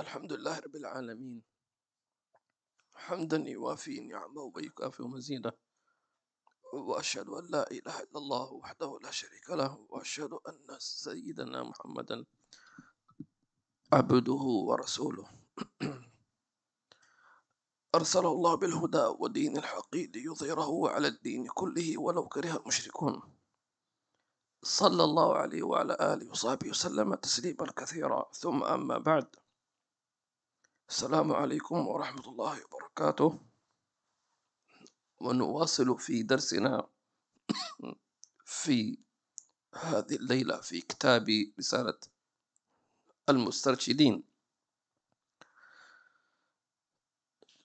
الحمد لله رب العالمين. حمدا يوافي نعمه ويكافئ مزيده. وأشهد أن لا إله إلا الله وحده لا شريك له. وأشهد أن سيدنا محمدا عبده ورسوله. أرسله الله بالهدى ودين الحق ليظهره على الدين كله ولو كره المشركون. صلى الله عليه وعلى آله وصحبه وسلم تسليما كثيرا. ثم أما بعد. السلام عليكم ورحمة الله وبركاته. ونواصل في درسنا في هذه الليلة في كتاب رسالة المسترشدين.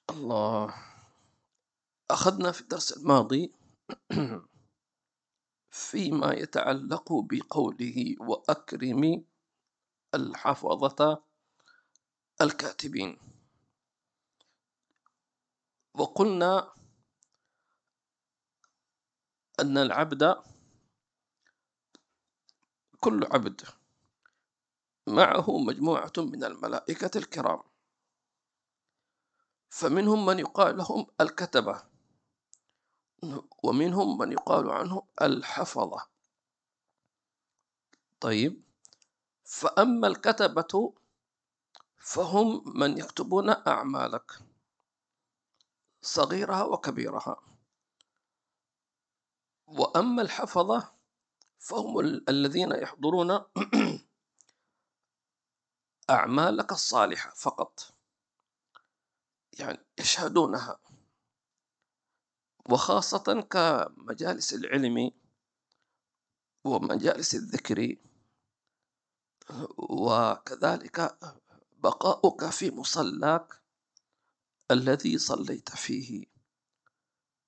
الله. أخذنا في الدرس الماضي فيما يتعلق بقوله وأكرم الحفظة الكاتبين. وقلنا أن العبد كل عبد معه مجموعة من الملائكة الكرام. فمنهم من يقال لهم الكتبة ومنهم من يقال عنهم الحفظة. طيب فأما الكتبة فهم من يكتبون أعمالك صغيرها وكبيرها. وأما الحفظة فهم الذين يحضرون أعمالك الصالحة فقط. يعني يشهدونها. وخاصة كمجالس العلم ومجالس الذكر وكذلك بقاؤك في مصلاك الذي صليت فيه.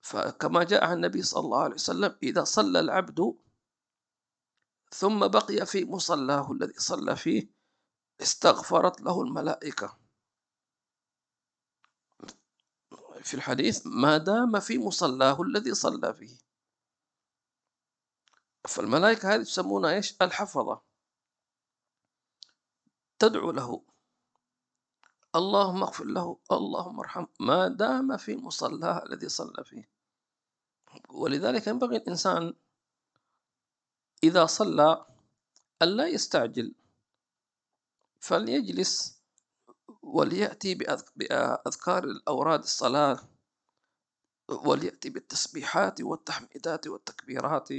فكما جاء عن النبي صلى الله عليه وسلم إذا صلى العبد ثم بقي في مصلاه الذي صلى فيه استغفرت له الملائكة. في الحديث ما دام في مصلاه الذي صلى فيه. فالملائكة هذه يسمونها إيش؟ الحفظة. تدعو له. اللهم اغفر له اللهم ارحمه. ما دام في مصلاه الذي صلى فيه. ولذلك ينبغي الإنسان إذا صلى ألا يستعجل. فليجلس وليأتي بأذكار الأوراد الصلاة. وليأتي بالتسبيحات والتحميدات والتكبيرات.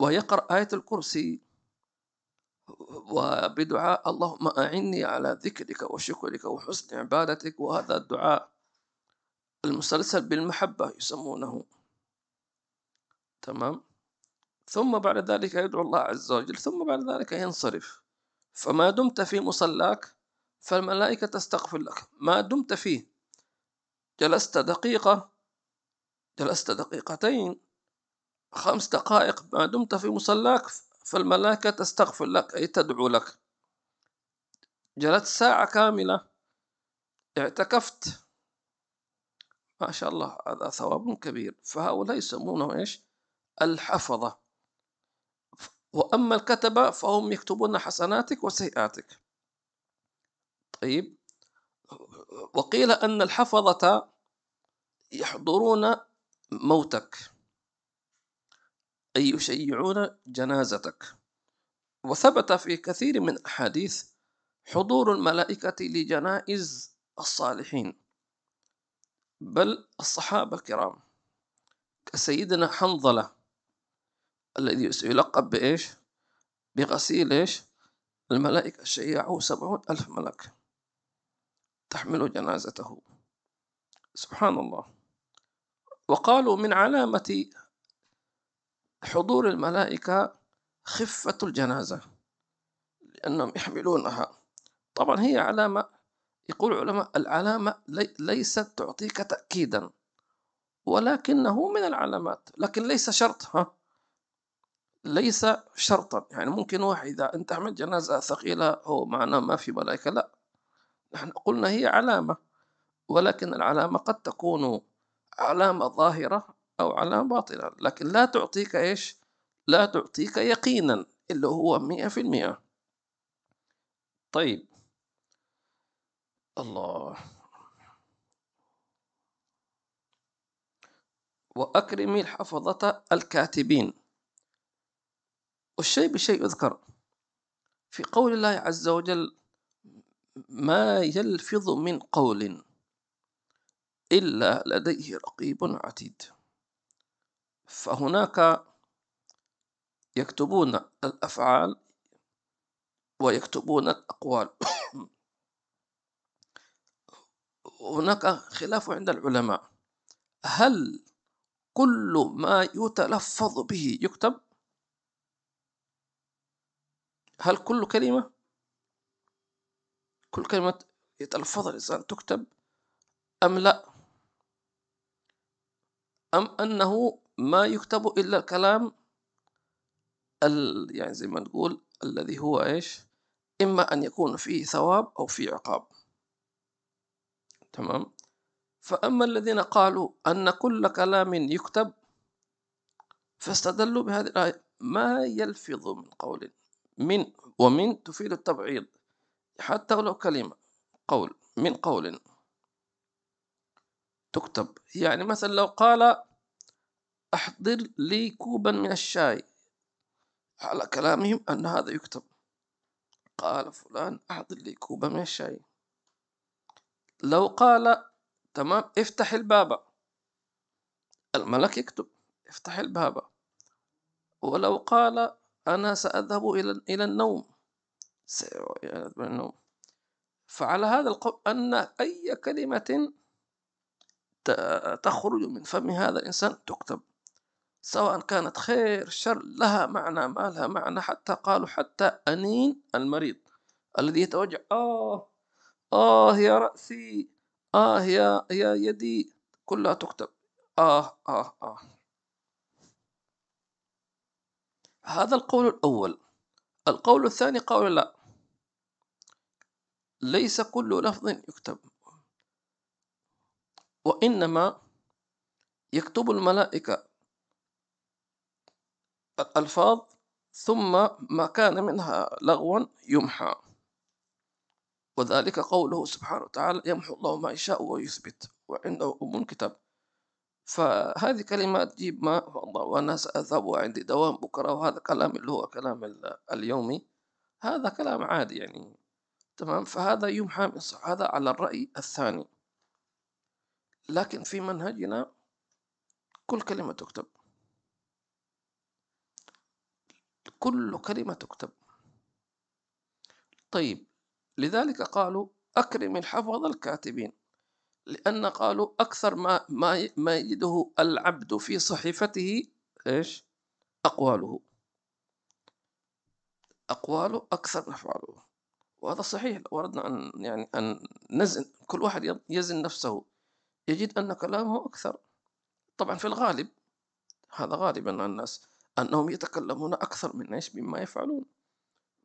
ويقرأ آية الكرسي. وبدعاء اللهم أعني على ذكرك وشكرك وحسن عبادتك وهذا الدعاء المسلسل بالمحبة يسمونه. تمام؟ ثم بعد ذلك يدعو الله عز وجل ثم بعد ذلك ينصرف. فما دمت في مصلاك فالملائكة تستغفر لك. ما دمت فيه جلست دقيقة جلست دقيقتين خمس دقائق ما دمت في مصلاك فالملائكة تستغفر لك أي تدعو لك. جلست ساعة كاملة اعتكفت. ما شاء الله هذا ثواب كبير. فهؤلاء يسمونه إيش؟ الحفظة. وأما الكتبة فهم يكتبون حسناتك وسيئاتك. طيب. وقيل أن الحفظة يحضرون موتك. أي يشيعون جنازتك. وثبت في كثير من أحاديث حضور الملائكة لجنائز الصالحين بل الصحابة الكرام كسيدنا حنظلة الذي يلقب بإيش؟ بغسيل إيش؟ الملائكة شيعوا سبعون ألف ملك تحمل جنازته. سبحان الله. وقالوا من علامة حضور الملائكة خفة الجنازة لأنهم يحملونها. طبعا هي علامة يقول العلماء العلامة ليست تعطيك تأكيدا ولكنه من العلامات لكن ليس شرط ها؟ ليس شرطا. يعني ممكن واحد إذا أنت عمل جنازة ثقيلة هو معناه ما في ملائكة لا. نحن قلنا هي علامة ولكن العلامة قد تكون علامة ظاهرة أو علامة باطنة لكن لا تعطيك إيش؟ لا تعطيك يقينا اللي هو مئة في المئة طيب. الله. وأكرمي الحفظة الكاتبين. والشيء بشيء يذكر. في قول الله عز وجل ما يلفظ من قول إلا لديه رقيب عتيد. فهناك يكتبون الأفعال ويكتبون الأقوال. هناك خلاف عند العلماء. هل كل ما يتلفظ به يكتب؟ هل كل كلمة؟ كل كلمة يتلفظها الإنسان تكتب أم لا؟ أم أنه ما يكتب إلا الكلام ال... يعني زي ما نقول الذي هو إيش؟ إما أن يكون فيه ثواب أو فيه عقاب. تمام؟ فأما الذين قالوا أن كل كلام يكتب فاستدلوا بهذه الآية. ما يلفظ من قول من ومن تفيد التبعيض. حتى ولو كلمة قول من قول تكتب. يعني مثلا لو قال أحضر لي كوبا من الشاي. على كلامهم أن هذا يكتب. قال فلان أحضر لي كوبا من الشاي. لو قال تمام افتح الباب. الملك يكتب افتح الباب. ولو قال أنا سأذهب إلى إلى النوم. سيذهب إلى النوم. فعلى هذا القول أن أي كلمة تخرج من فم هذا الإنسان تكتب. سواء كانت خير شر لها معنى ما لها معنى حتى قالوا حتى أنين المريض الذي يتوجع آه آه يا رأسي آه يا يا يدي كلها تكتب آه آه آه. هذا القول الأول. القول الثاني قول لا. ليس كل لفظ يكتب. وإنما يكتب الملائكة. الألفاظ ثم ما كان منها لغوا يمحى. وذلك قوله سبحانه وتعالى يمحو الله ما يشاء ويثبت وعنده أم الكتاب فهذه كلمات تجيب ما وأنا سأذهب عندي دوام بكرة وهذا كلام اللي هو كلام اليومي. هذا كلام عادي يعني تمام؟ فهذا يمحى من هذا على الرأي الثاني. لكن في منهجنا كل كلمة تكتب. كل كلمة تكتب. طيب لذلك قالوا أكرم الحفظ الكاتبين لأن قالوا أكثر ما ما ما يجده العبد في صحيفته إيش؟ أقواله. أقواله أكثر من أفعاله. وهذا صحيح لو أردنا أن يعني أن نزن كل واحد يزن نفسه. يجد أن كلامه أكثر. طبعا في الغالب هذا غالبا الناس أنهم يتكلمون أكثر من إيش مما يفعلون.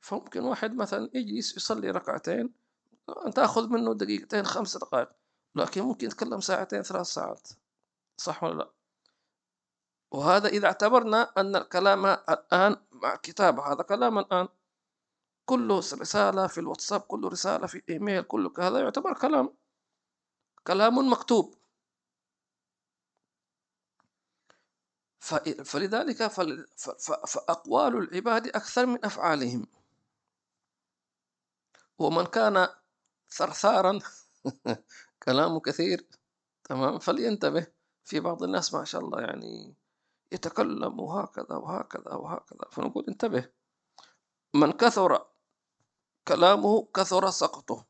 فممكن واحد مثلا يجلس يصلي ركعتين تأخذ منه دقيقتين خمس دقائق لكن ممكن يتكلم ساعتين ثلاث ساعات. صح ولا لا؟ وهذا إذا اعتبرنا أن الكلام الآن مع الكتابة هذا كلام الآن كله رسالة في الواتساب كله رسالة في إيميل كله هذا يعتبر كلام. كلام مكتوب. فلذلك فأقوال العباد أكثر من أفعالهم. ومن كان ثرثارا كلامه كثير تمام؟ فلينتبه في بعض الناس ما شاء الله يعني يتكلم وهكذا وهكذا وهكذا فنقول انتبه. من كثر كلامه كثر سقطه.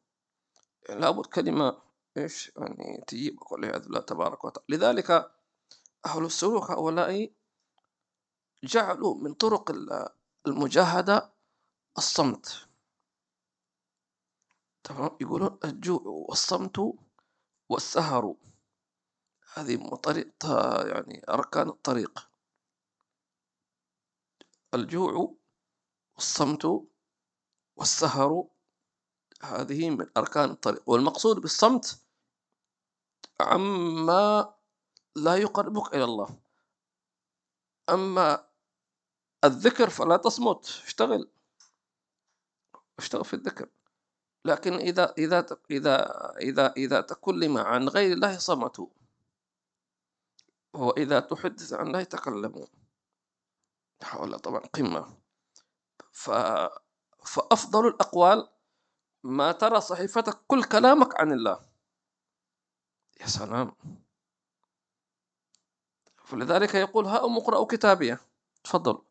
يعني لابد كلمة إيش يعني تجيبك والعياذ تبارك وتعالى. لذلك أهل السلوك هؤلاء جعلوا من طرق المجاهدة الصمت. تمام؟ يقولون الجوع والصمت والسهر. هذه طريق يعني أركان الطريق. الجوع والصمت والسهر هذه من أركان الطريق. والمقصود بالصمت عما لا يقربك إلى الله. أما الذكر فلا تصمت اشتغل. اشتغل في الذكر. لكن إذا إذا إذا إذا إذا تكلم عن غير الله صمتوا وإذا تحدث عن الله تكلموا حول طبعا قمة. ف فأفضل الأقوال ما ترى صحيفتك كل كلامك عن الله. يا سلام. فلذلك يقول هاؤم اقرأوا كتابيه تفضل.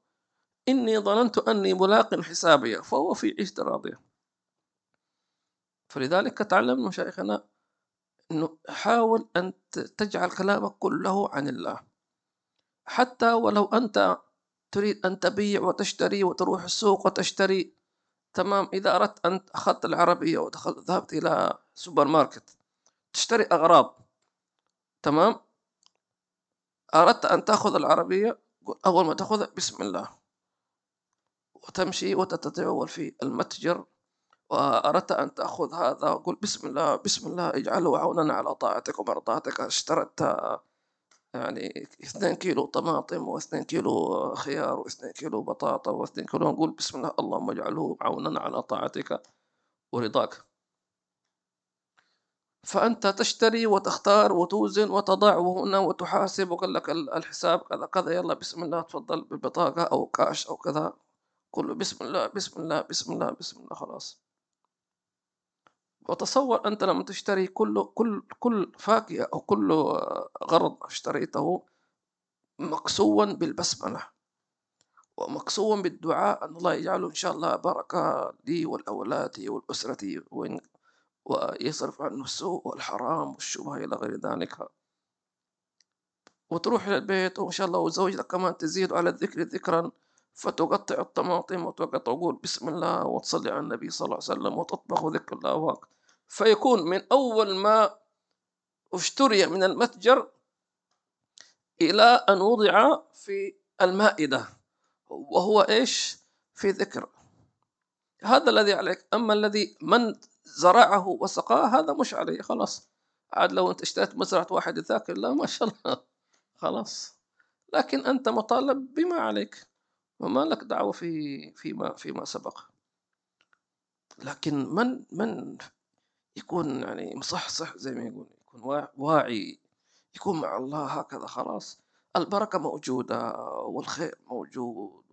إني ظننت أني ملاق حسابيه فهو في عيشة راضية فلذلك تعلم من مشايخنا أنه حاول أن تجعل كلامك كله عن الله. حتى ولو أنت تريد أن تبيع وتشتري وتروح السوق وتشتري تمام إذا أردت أن أخذت العربية وذهبت إلى سوبر ماركت تشتري أغراض تمام؟ أردت أن تأخذ العربية أول ما تأخذها بسم الله. وتمشي وتتجول في المتجر. وأردت أن تأخذ هذا. قل بسم الله بسم الله اجعله عونا على طاعتك ومرضاتك. اشتريت يعني اثنين كيلو طماطم واثنين كيلو خيار واثنين كيلو بطاطا واثنين كيلو. نقول بسم الله اللهم اجعله عونا على طاعتك ورضاك. فأنت تشتري وتختار وتوزن وتضع وهنا وتحاسب وقال لك الحساب كذا كذا يلا بسم الله تفضل بالبطاقة أو كاش أو كذا. كله بسم الله بسم الله بسم الله بسم الله خلاص. وتصور أنت لما تشتري كل كل كل فاكهة أو كل غرض اشتريته مكسوا بالبسملة. ومكسوا بالدعاء أن الله يجعله إن شاء الله بركة لي ولأولادي والأسرة ويصرف عنه السوء والحرام والشبهة إلى غير ذلك. وتروح إلى البيت وإن شاء الله وزوجتك كمان تزيد على الذكر ذكرا فتقطع الطماطم وتقطع تقول بسم الله وتصلي على النبي صلى الله عليه وسلم وتطبخ ذكر الله فيكون من أول ما اشتري من المتجر إلى أن وضع في المائدة وهو إيش؟ في ذكر. هذا الذي عليك. أما الذي من زرعه وسقاه هذا مش عليه. خلاص. عاد لو أنت اشتريت مزرعة واحد ذاكر لا ما شاء الله. خلاص. لكن أنت مطالب بما عليك وما لك دعوة في فيما فيما سبق. لكن من من يكون يعني مصحصح زي ما يقول يكون واعي يكون مع الله هكذا خلاص. البركة موجودة والخير موجود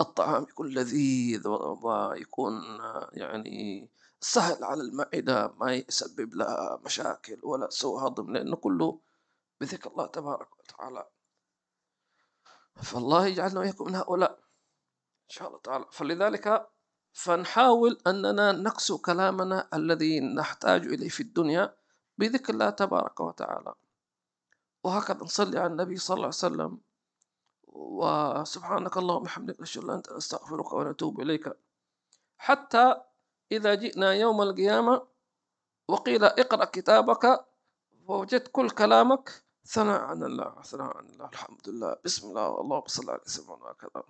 والطعام يكون لذيذ ويكون يعني سهل على المعدة ما يسبب لها مشاكل ولا سوء هضم لأنه كله بذكر الله تبارك وتعالى. فالله يجعلنا وإياكم من هؤلاء إن شاء الله تعالى. فلذلك فنحاول أننا نكسو كلامنا الذي نحتاج إليه في الدنيا بذكر الله تبارك وتعالى. وهكذا نصلي على النبي صلى الله عليه وسلم وسبحانك اللهم وبحمدك نشهد أن أنت نستغفرك ونتوب إليك. حتى إذا جئنا يوم القيامة وقيل اقرأ كتابك ووجدت كل كلامك ثناء عن الله ثناء عن الله الحمد لله بسم الله اللهم صل على سيدنا وهكذا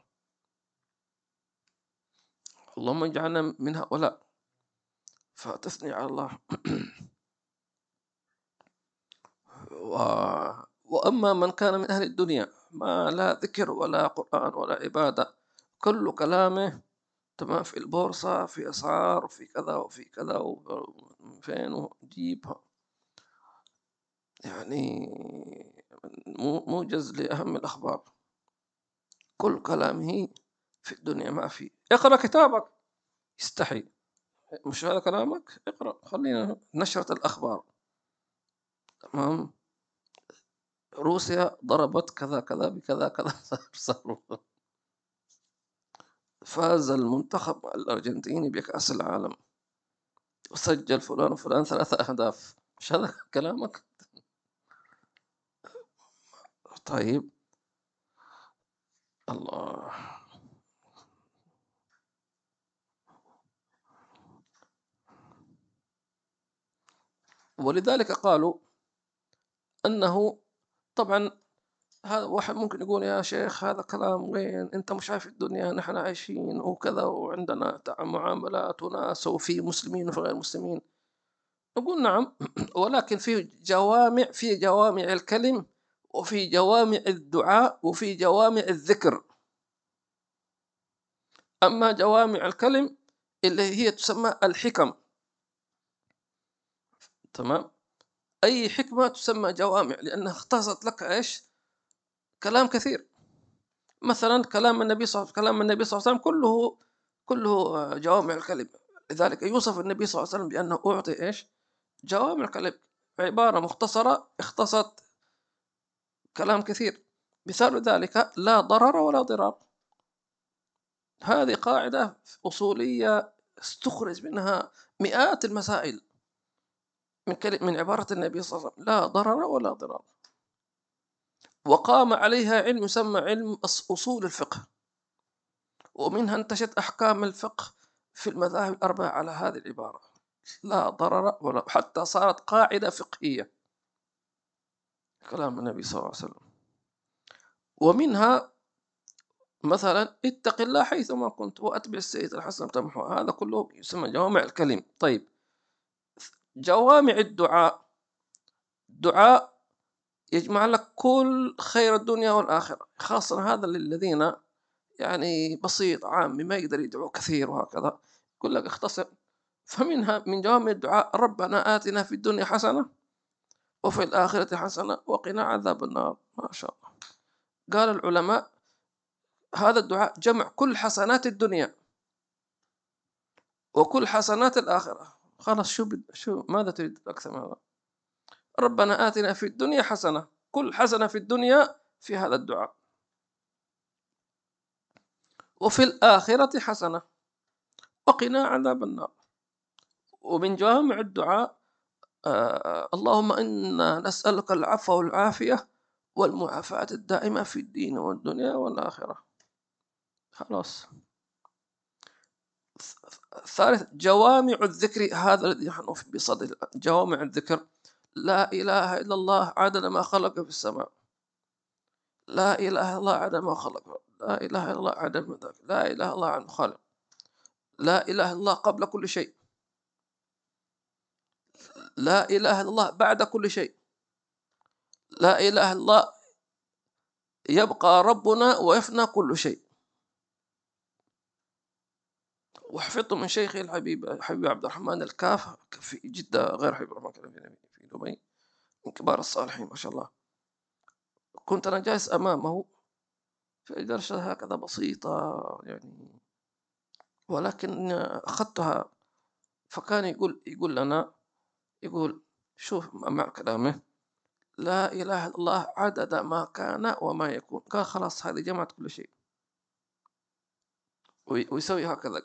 اللهم اجعلنا من هؤلاء. فتثني على الله. و... وأما من كان من أهل الدنيا ما لا ذكر ولا قرآن ولا عبادة. كل كلامه تمام في البورصة في أسعار وفي كذا وفي كذا وفين وجيبها يعني موجز لأهم الأخبار. كل كلامه في الدنيا ما في. اقرأ كتابك. استحي مش هذا كلامك؟ اقرأ. خلينا نشرة الأخبار. تمام؟ روسيا ضربت كذا كذا بكذا كذا فاز المنتخب الأرجنتيني بكأس العالم. وسجل فلان وفلان ثلاثة أهداف. مش هذا كلامك؟ طيب. الله. ولذلك قالوا أنه طبعا هذا واحد ممكن يقول يا شيخ هذا كلام وين؟ أنت مش عارف الدنيا نحن عايشين وكذا وعندنا معاملات وناس وفي مسلمين وفي غير مسلمين. نقول نعم ولكن في جوامع في جوامع الكلم وفي جوامع الدعاء وفي جوامع الذكر. أما جوامع الكلم اللي هي تسمى الحكم. تمام؟ أي حكمة تسمى جوامع لأنها اختصرت لك إيش؟ كلام كثير. مثلا كلام النبي صلى كلام النبي صلى الله عليه وسلم كله كله جوامع الكلم لذلك يوصف النبي صلى الله عليه وسلم بأنه أعطي إيش؟ جوامع الكلم عبارة مختصرة اختصت كلام كثير. مثال ذلك لا ضرر ولا ضرار. هذه قاعدة أصولية استخرج منها مئات المسائل. من من عبارة النبي صلى الله عليه وسلم لا ضرر ولا ضرار. وقام عليها علم يسمى علم أصول الفقه. ومنها انتشت أحكام الفقه في المذاهب الأربعة على هذه العبارة. لا ضرر ولا حتى صارت قاعدة فقهية. كلام النبي صلى الله عليه وسلم. ومنها مثلا اتق الله حيثما كنت وأتبع السيد الحسن تمحو هذا كله يسمى جوامع الكلم. طيب. جوامع الدعاء. دعاء يجمع لك كل خير الدنيا والآخرة خاصة هذا للذين يعني بسيط عام ما يقدر يدعو كثير وهكذا. يقول لك اختصر فمنها من جوامع الدعاء ربنا آتنا في الدنيا حسنة وفي الآخرة حسنة وقنا عذاب النار. ما شاء الله. قال العلماء هذا الدعاء جمع كل حسنات الدنيا وكل حسنات الآخرة. خلاص شو بد... شو ماذا تريد أكثر من هذا؟ ربنا آتنا في الدنيا حسنة كل حسنة في الدنيا في هذا الدعاء. وفي الآخرة حسنة وقنا عذاب النار. ومن جوامع الدعاء آه اللهم إنا نسألك العفو والعافية والمعافاة الدائمة في الدين والدنيا والآخرة. خلاص. ثالث جوامع الذكر هذا الذي نحن بصدد جوامع الذكر. لا إله إلا الله عدد ما خلق في السماء. لا إله إلا الله عدد ما خلق. لا إله إلا الله عدد من ذلك لا إله إلا الله عن خالق لا إله إلا الله قبل كل شيء. لا إله إلا الله بعد كل شيء. لا إله إلا الله يبقى ربنا ويفنى كل شيء. وحفظت من شيخي الحبيب حبيب عبد الرحمن الكاف في جدة غير حبيب الرحمن في دبي من كبار الصالحين ما شاء الله. كنت أنا جالس أمامه في درسة هكذا بسيطة يعني ولكن أخذتها فكان يقول يقول لنا يقول شوف مع كلامه لا إله إلا الله عدد ما كان وما يكون. قال خلاص هذه جمعت كل شيء. ويسوي هكذا.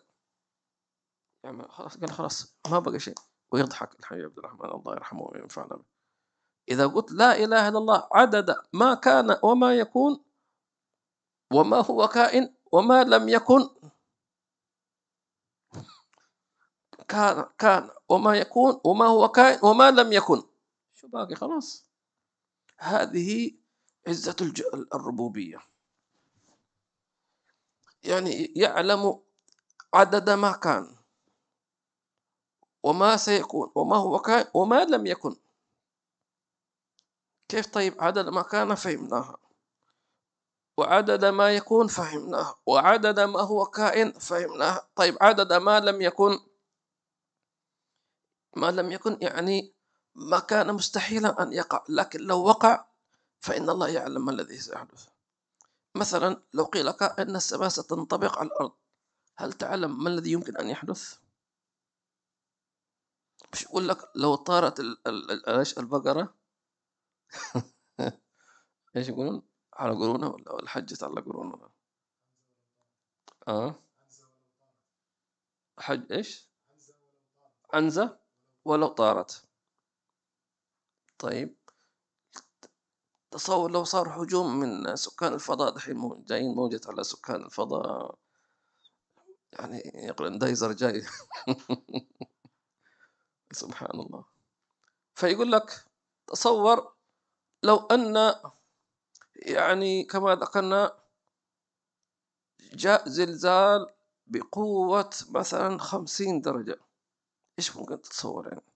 يعني خلاص قال خلاص ما بقى شيء. ويضحك الحبيب عبد الرحمن الله يرحمه وينفعنا به. إذا قلت لا إله إلا الله عدد ما كان وما يكون وما هو كائن وما لم يكن. كان كان وما يكون وما هو كائن وما لم يكن. شو باقي؟ خلاص. هذه عزة الربوبية. يعني يعلم عدد ما كان. وما سيكون وما هو كائن وما لم يكن. كيف طيب عدد ما كان فهمناها؟ وعدد ما يكون فهمناه وعدد ما هو كائن فهمناه طيب عدد ما لم يكن ما لم يكن يعني ما كان مستحيلا أن يقع. لكن لو وقع فإن الله يعلم ما الذي سيحدث. مثلا لو قيل لك أن السماء ستنطبق على الأرض هل تعلم ما الذي يمكن أن يحدث؟ مش يقول لك لو طارت البقرة؟ إيش يقولون؟ على قرونة ولا الحجة على قرونة آه. حج إيش؟ عنزة ولو طارت. طيب. تصور لو صار هجوم من سكان الفضاء دحين جايين موجة على سكان الفضاء. يعني يقول دايزر جاي. سبحان الله. فيقول لك تصور لو أن يعني كما ذكرنا جاء زلزال بقوة مثلا خمسين درجة. إيش ممكن تتصور يعني؟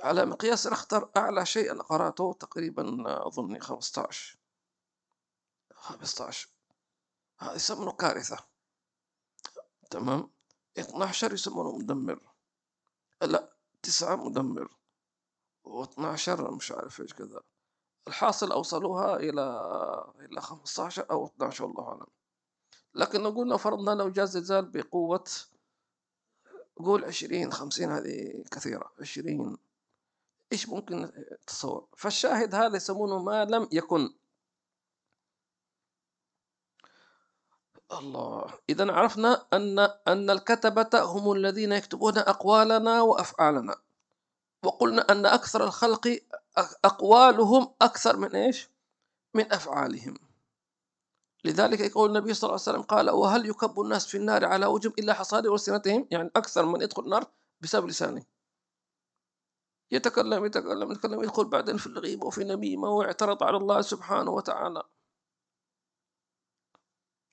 على مقياس الأخطر أعلى شيء أنا قرأته تقريبا أظني خمسة عشر خمسة عشر هذا يسمونه كارثة. تمام؟ 12 يسمونه مدمر. لا تسعة مدمر و12 مش عارف إيش كذا. الحاصل أوصلوها إلى إلى 15 أو 12 والله أعلم. لكن لو فرضنا لو جاء زلزال بقوة قول 20 50 هذه كثيرة 20 إيش ممكن تصور فالشاهد هذا يسمونه ما لم يكن. الله. إذا عرفنا أن أن الكتبة هم الذين يكتبون أقوالنا وأفعالنا. وقلنا أن أكثر الخلق أقوالهم أكثر من إيش؟ من أفعالهم. لذلك يقول النبي صلى الله عليه وسلم قال وهل يكب الناس في النار على وجم إلا حصاد ألسنتهم يعني أكثر من يدخل النار بسبب لسانه. يتكلم يتكلم يتكلم يدخل بعدين في الغيبة وفي النميمة واعترض على الله سبحانه وتعالى.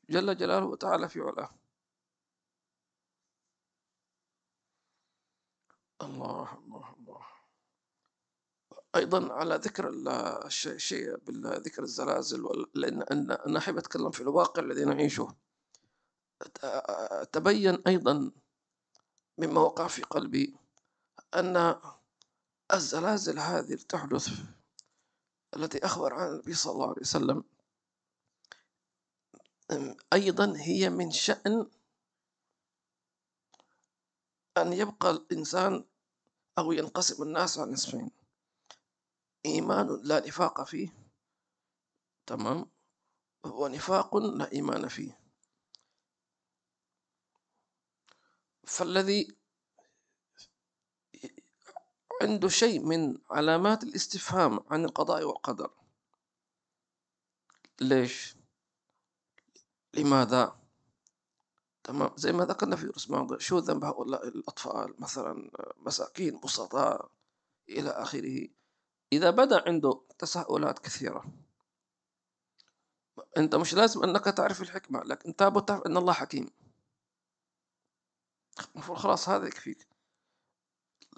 جل جلاله وتعالى في علاه. الله الله الله. أيضا على ذكر الشيء بذكر الزلازل لأن أنا أحب أتكلم في الواقع الذي نعيشه. تبين أيضا مما وقع في قلبي أن الزلازل هذه تحدث التي أخبر عنها النبي صلى الله عليه وسلم أيضا هي من شأن أن يبقى الإنسان أو ينقسم الناس على نصفين. إيمان لا نفاق فيه تمام؟ ونفاق لا إيمان فيه. فالذي عنده شيء من علامات الاستفهام عن القضاء والقدر. ليش؟ لماذا؟ تمام زي ما ذكرنا في درس ماضي شو ذنب هؤلاء الأطفال؟ مثلا مساكين بسطاء إلى آخره. إذا بدأ عنده تساؤلات كثيرة أنت مش لازم أنك تعرف الحكمة لكن أنت تعرف أن الله حكيم. المفروض خلاص هذا يكفيك.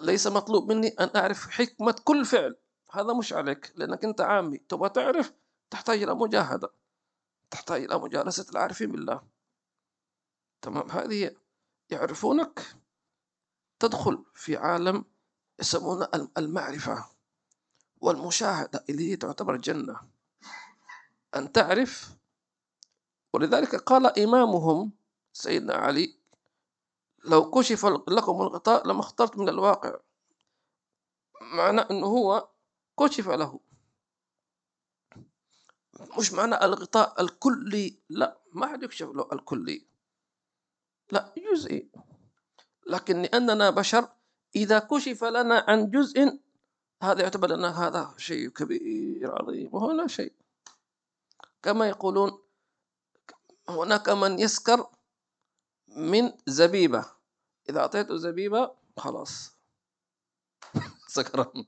ليس مطلوب مني أن أعرف حكمة كل فعل. هذا مش عليك لأنك أنت عامي. تبغى تعرف؟ تحتاج إلى مجاهدة. تحتاج إلى مجالسة العارفين بالله. تمام. هذه يعرفونك تدخل في عالم يسمونه المعرفة والمشاهدة اللي هي تعتبر جنة. أن تعرف ولذلك قال إمامهم سيدنا علي لو كشف لكم الغطاء لما اخترت من الواقع. معنى أنه هو كشف له. مش معنى الغطاء الكلي لا ما حد يكشف له الكلي. لا جزئي. لكن لأننا بشر إذا كشف لنا عن جزء هذا يعتبر لنا هذا شيء كبير عظيم وهو لا شيء. كما يقولون هناك من يسكر من زبيبة. إذا أعطيته زبيبة خلاص. سكران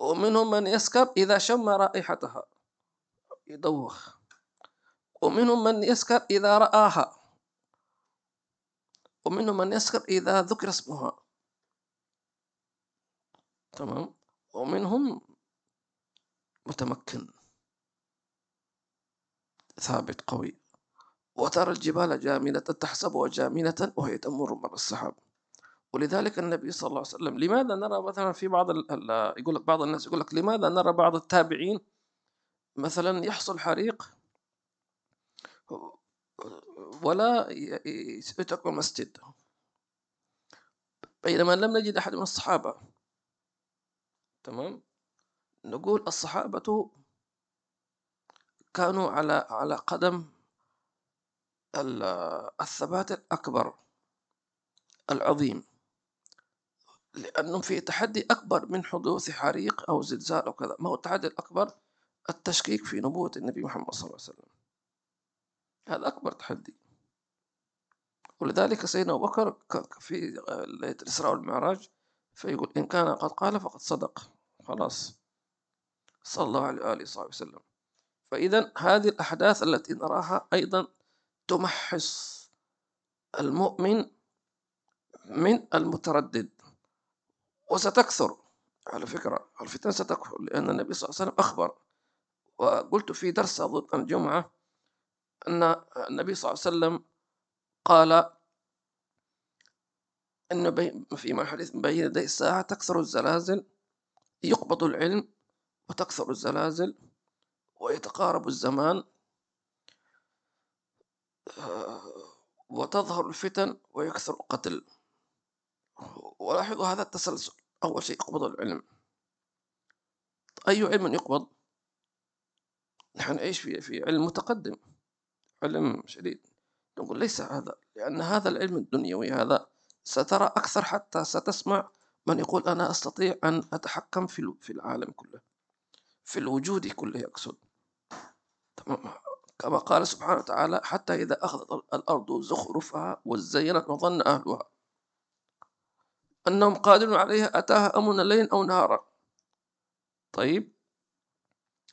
ومنهم من يسكر إذا شم رائحتها. يدوخ. ومنهم من يسكر إذا رآها. ومنهم من يسكر إذا ذكر اسمها. تمام؟ ومنهم متمكن. ثابت قوي. وترى الجبال جاملة تحسبها جاملة وهي تمر مر السحاب. ولذلك النبي صلى الله عليه وسلم لماذا نرى مثلا في بعض يقول لك بعض الناس يقول لك لماذا نرى بعض التابعين مثلا يحصل حريق؟ ولا يترك المسجد. بينما لم نجد أحد من الصحابة. تمام؟ نقول الصحابة كانوا على على قدم الثبات الأكبر العظيم. لأنه في تحدي أكبر من حدوث حريق أو زلزال أو كذا. ما هو التحدي الأكبر؟ التشكيك في نبوة النبي محمد صلى الله عليه وسلم. هذا أكبر تحدي. ولذلك سيدنا أبو بكر في ليلة الإسراء والمعراج فيقول إن كان قد قال فقد صدق. خلاص. صلى الله عليه وآله وصحبه وسلم. فإذا هذه الأحداث التي نراها أيضا تمحص المؤمن من المتردد. وستكثر. على فكرة الفتن ستكثر لأن النبي صلى الله عليه وسلم أخبر. وقلت في درس أظن الجمعة أن النبي صلى الله عليه وسلم قال أن فيما حديث بين يدي الساعة تكثر الزلازل يقبض العلم وتكثر الزلازل ويتقارب الزمان آه، وتظهر الفتن ويكثر القتل. ولاحظوا هذا التسلسل أول شيء يقبض العلم. أي علم يقبض؟ نحن نعيش في في علم متقدم علم شديد. نقول ليس هذا لأن هذا العلم الدنيوي هذا سترى أكثر حتى ستسمع من يقول أنا أستطيع أن أتحكم في في العالم كله في الوجود كله يقصد. تمام. كما قال سبحانه وتعالى حتى إذا أخذت الأرض زخرفها وزينت وظن أهلها. أنهم قادرون عليها أتاها أمرنا ليلا أو نهارا. طيب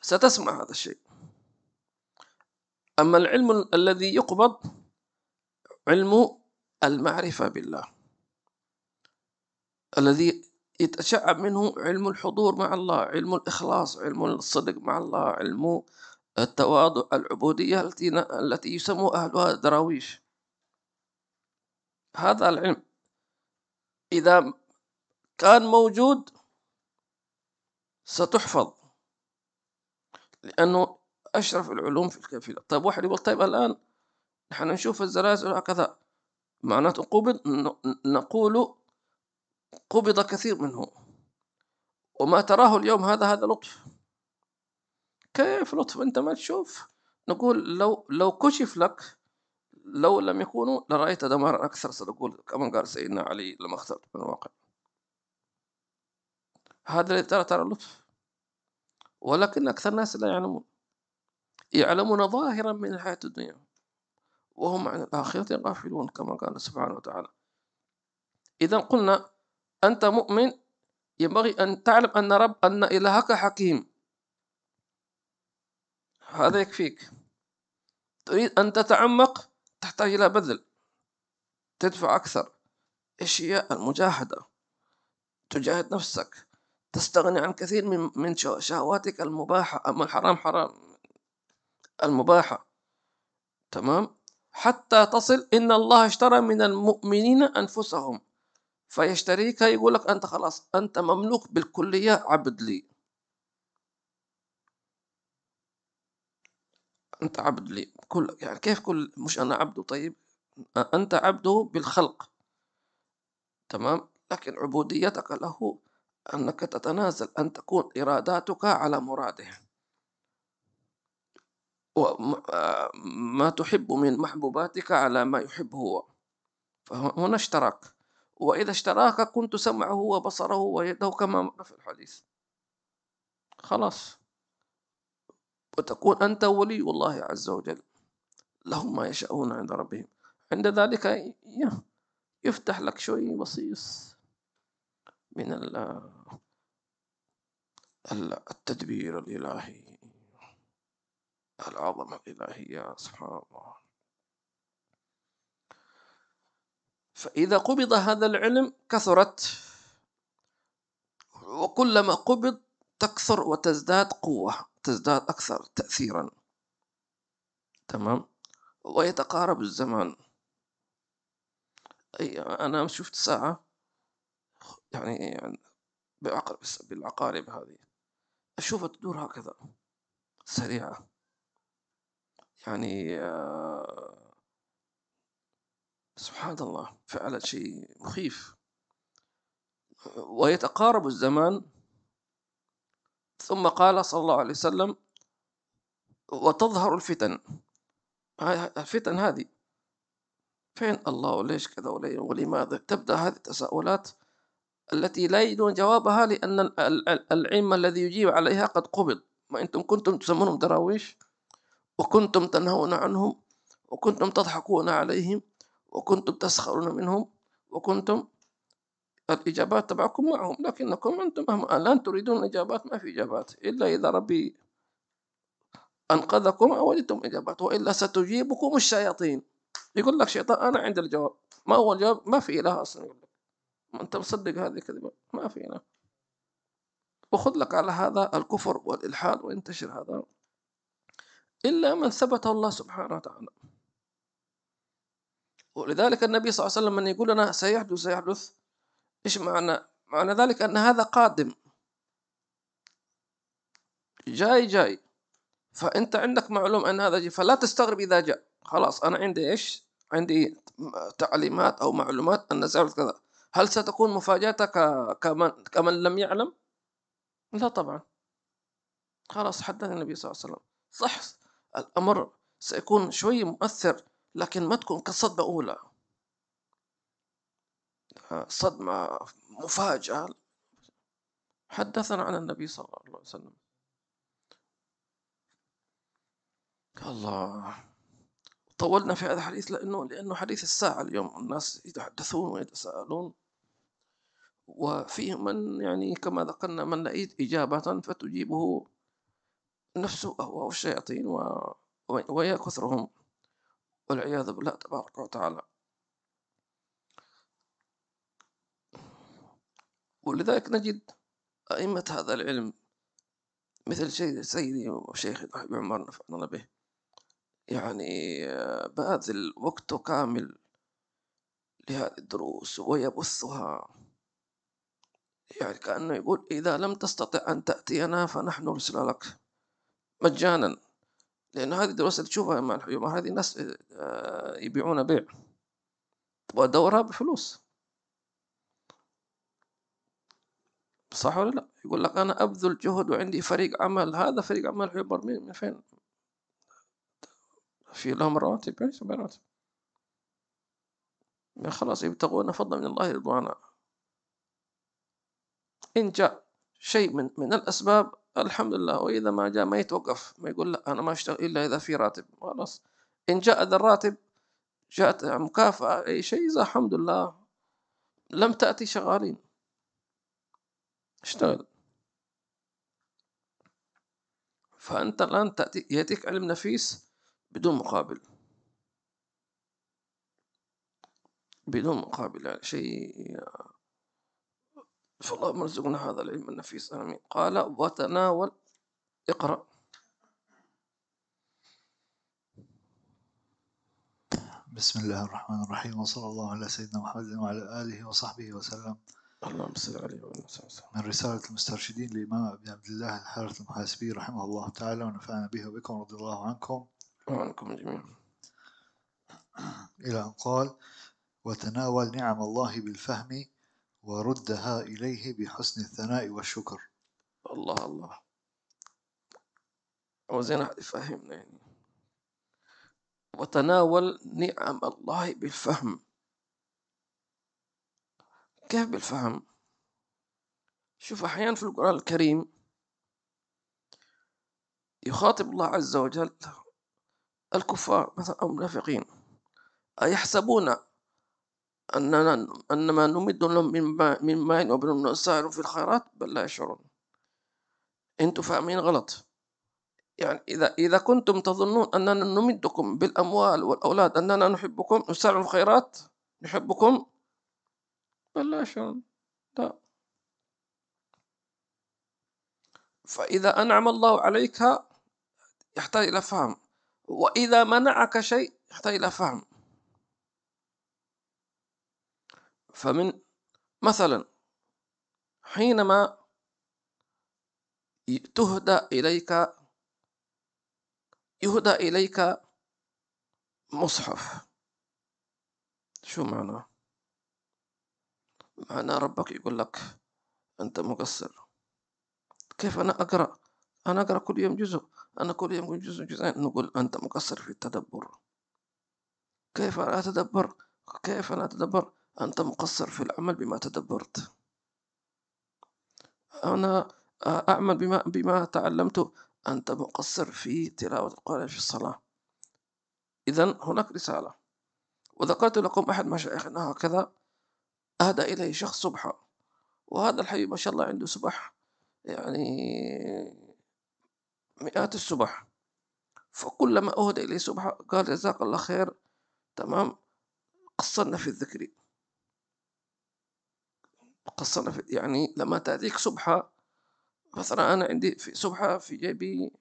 ستسمع هذا الشيء. أما العلم الذي يقبض علم المعرفة بالله. الذي يتشعب منه علم الحضور مع الله علم الإخلاص علم الصدق مع الله علم التواضع العبودية التي التي يسمى أهلها دراويش. هذا العلم. إذا كان موجود ستحفظ. لأنه أشرف العلوم في الكفيلة طيب واحد يقول طيب الآن نحن نشوف الزلازل هكذا معناته قبض نقول قبض كثير منه. وما تراه اليوم هذا هذا لطف. كيف لطف؟ أنت ما تشوف. نقول لو لو كشف لك لو لم يكونوا لرأيت دمارا أكثر سنقول كما قال سيدنا علي لما اخترت من الواقع. هذا ترى ترى لطف ولكن أكثر الناس لا يعلمون. يعلمون ظاهرا من الحياة الدنيا. وهم عن الآخرة غافلون كما قال سبحانه وتعالى. إذا قلنا أنت مؤمن ينبغي أن تعلم أن رب أن إلهك حكيم. هذا يكفيك. تريد أن تتعمق تحتاج إلى بذل. تدفع أكثر. هي المجاهدة تجاهد نفسك. تستغني عن كثير من من شهواتك المباحة أما الحرام حرام. المباحة. تمام؟ حتى تصل إن الله اشترى من المؤمنين أنفسهم. فيشتريك يقول لك أنت خلاص أنت مملوك بالكلية عبد لي. أنت عبد لي كل يعني كيف كل مش أنا عبده طيب؟ أنت عبده بالخلق. تمام؟ لكن عبوديتك له أنك تتنازل أن تكون إراداتك على مراده وما تحب من محبوباتك على ما يحب هو. فهنا اشتراك. وإذا اشتراك كنت سمعه وبصره ويده كما في الحديث. خلاص. وتكون أنت ولي الله عز وجل. لهم ما يشاءون عند ربهم. عند ذلك يفتح لك شوي بصيص من التدبير الإلهي. العظمة الإلهية سبحان الله. فإذا قبض هذا العلم كثرت. وكلما قبض تكثر وتزداد قوة. تزداد أكثر تأثيرا. تمام؟ ويتقارب الزمان. أي أنا شفت ساعة يعني, يعني بالعقارب هذه. أشوفها تدور هكذا سريعة. يعني آه، سبحان الله فعلا شيء مخيف. ويتقارب الزمان ثم قال صلى الله عليه وسلم وتظهر الفتن. الفتن هذه. فين الله؟ وليش كذا؟ ولماذا؟ تبدأ هذه التساؤلات التي لا يجدون جوابها لأن العلم الذي يجيب عليها قد قبض ما أنتم كنتم تسمونهم دراويش وكنتم تنهون عنهم وكنتم تضحكون عليهم وكنتم تسخرون منهم وكنتم الإجابات تبعكم معهم لكنكم أنتم الآن تريدون إجابات ما في إجابات. إلا إذا ربي أنقذكم أو وجدتم إجابات وإلا ستجيبكم الشياطين. يقول لك شيطان أنا عند الجواب. ما هو الجواب؟ ما في إله أصلا. يقول لك ما أنت مصدق هذه كذبة ما في إله. وخذ لك على هذا الكفر والإلحاد وينتشر هذا. إلا من ثبت الله سبحانه وتعالى. ولذلك النبي صلى الله عليه وسلم من يقول لنا سيحدث سيحدث. إيش معنى؟ معنى ذلك أن هذا قادم. جاي جاي. فأنت عندك معلومة أن هذا جاي فلا تستغرب إذا جاء. خلاص أنا عندي إيش؟ عندي تعليمات أو معلومات أن سيحدث كذا. هل ستكون مفاجأتك كمن, كمن لم يعلم؟ لا طبعا. خلاص حدث النبي صلى الله عليه وسلم. صح الأمر سيكون شوي مؤثر لكن ما تكون كصدمة أولى. صدمة مفاجأة حدثنا عن النبي صلى الله عليه وسلم. الله. طولنا في هذا الحديث لأنه لأنه حديث الساعة اليوم. الناس يتحدثون ويتساءلون. وفيه من يعني كما ذكرنا من لقيت إجابة فتجيبه نفسه أو الشياطين ويا كثرهم والعياذ بالله تبارك وتعالى. ولذلك نجد أئمة هذا العلم مثل سيدي وشيخ عمر نفعنا به. يعني باذل وقته كامل لهذه الدروس ويبثها. يعني كأنه يقول إذا لم تستطع أن تأتينا فنحن نرسل لك مجانا. لأن هذه الدروس اللي تشوفها مع الحيوم هذه الناس آه، يبيعون بيع. ودورها بفلوس. صح ولا لا؟ يقول لك أنا أبذل جهد وعندي فريق عمل هذا فريق عمل حيبر من فين؟ في لهم رواتب ليس براتب خلاص يبتغون فضلا من الله رضوانا. إن جاء شيء من من الأسباب الحمد لله وإذا ما جاء ما يتوقف. ما يقول لا أنا ما أشتغل إلا إذا في راتب. خلاص. إن جاء ذا الراتب جاءت مكافأة أي شيء إذا الحمد لله لم تأتي شغالين. اشتغل. فأنت الآن يأتيك علم نفيس بدون مقابل. بدون مقابل يعني شيء فالله مرزقنا هذا العلم النفيس آمين. قال وتناول اقرأ. بسم الله الرحمن الرحيم وصلى الله على سيدنا محمد وعلى آله وصحبه وسلم. اللهم صل عليه من رسالة المسترشدين للإمام أبي عبد الله الحارث المحاسبي رحمه الله تعالى ونفعنا به وبكم رضي الله عنكم. وعنكم جميعا. إلى أن قال وتناول نعم الله بالفهم وردها إليه بحسن الثناء والشكر. الله الله. وزين فهمنا يعني. وتناول نعم الله بالفهم كيف بالفهم. شوف أحيانا في القرآن الكريم يخاطب الله عز وجل الكفار مثلا أو المنافقين. أيحسبون أننا أنما نمد لهم من ماء من وبنون سائر في الخيرات؟ بل لا يشعرون. أنتم فاهمين غلط. يعني إذا إذا كنتم تظنون أننا نمدكم بالأموال والأولاد أننا نحبكم نسارع الخيرات نحبكم لا يشعرون لا. فإذا أنعم الله عليك يحتاج إلى فهم. وإذا منعك شيء يحتاج إلى فهم. فمن مثلا حينما تهدى إليك يهدى إليك مصحف. شو معناه؟ معناه ربك يقول لك أنت مقصر. كيف أنا أقرأ؟ أنا أقرأ كل يوم جزء. أنا كل يوم جزء جزئين نقول أنت مقصر في التدبر. كيف أنا أتدبر؟ كيف أنا أتدبر؟ أنت مقصر في العمل بما تدبرت. أنا أعمل بما, بما تعلمت. أنت مقصر في تلاوة القرآن في الصلاة. إذا هناك رسالة. وذكرت لكم أحد مشايخنا هكذا. أهدى إليه شخص سبحة وهذا الحي ما شاء الله عنده سبح يعني مئات السبح. فكلما أهدى إليه سبحة قال جزاك الله خير. تمام؟ قصرنا في الذكر. قصرنا في يعني لما تأتيك سبحة مثلا أنا عندي في سبحة في جيبي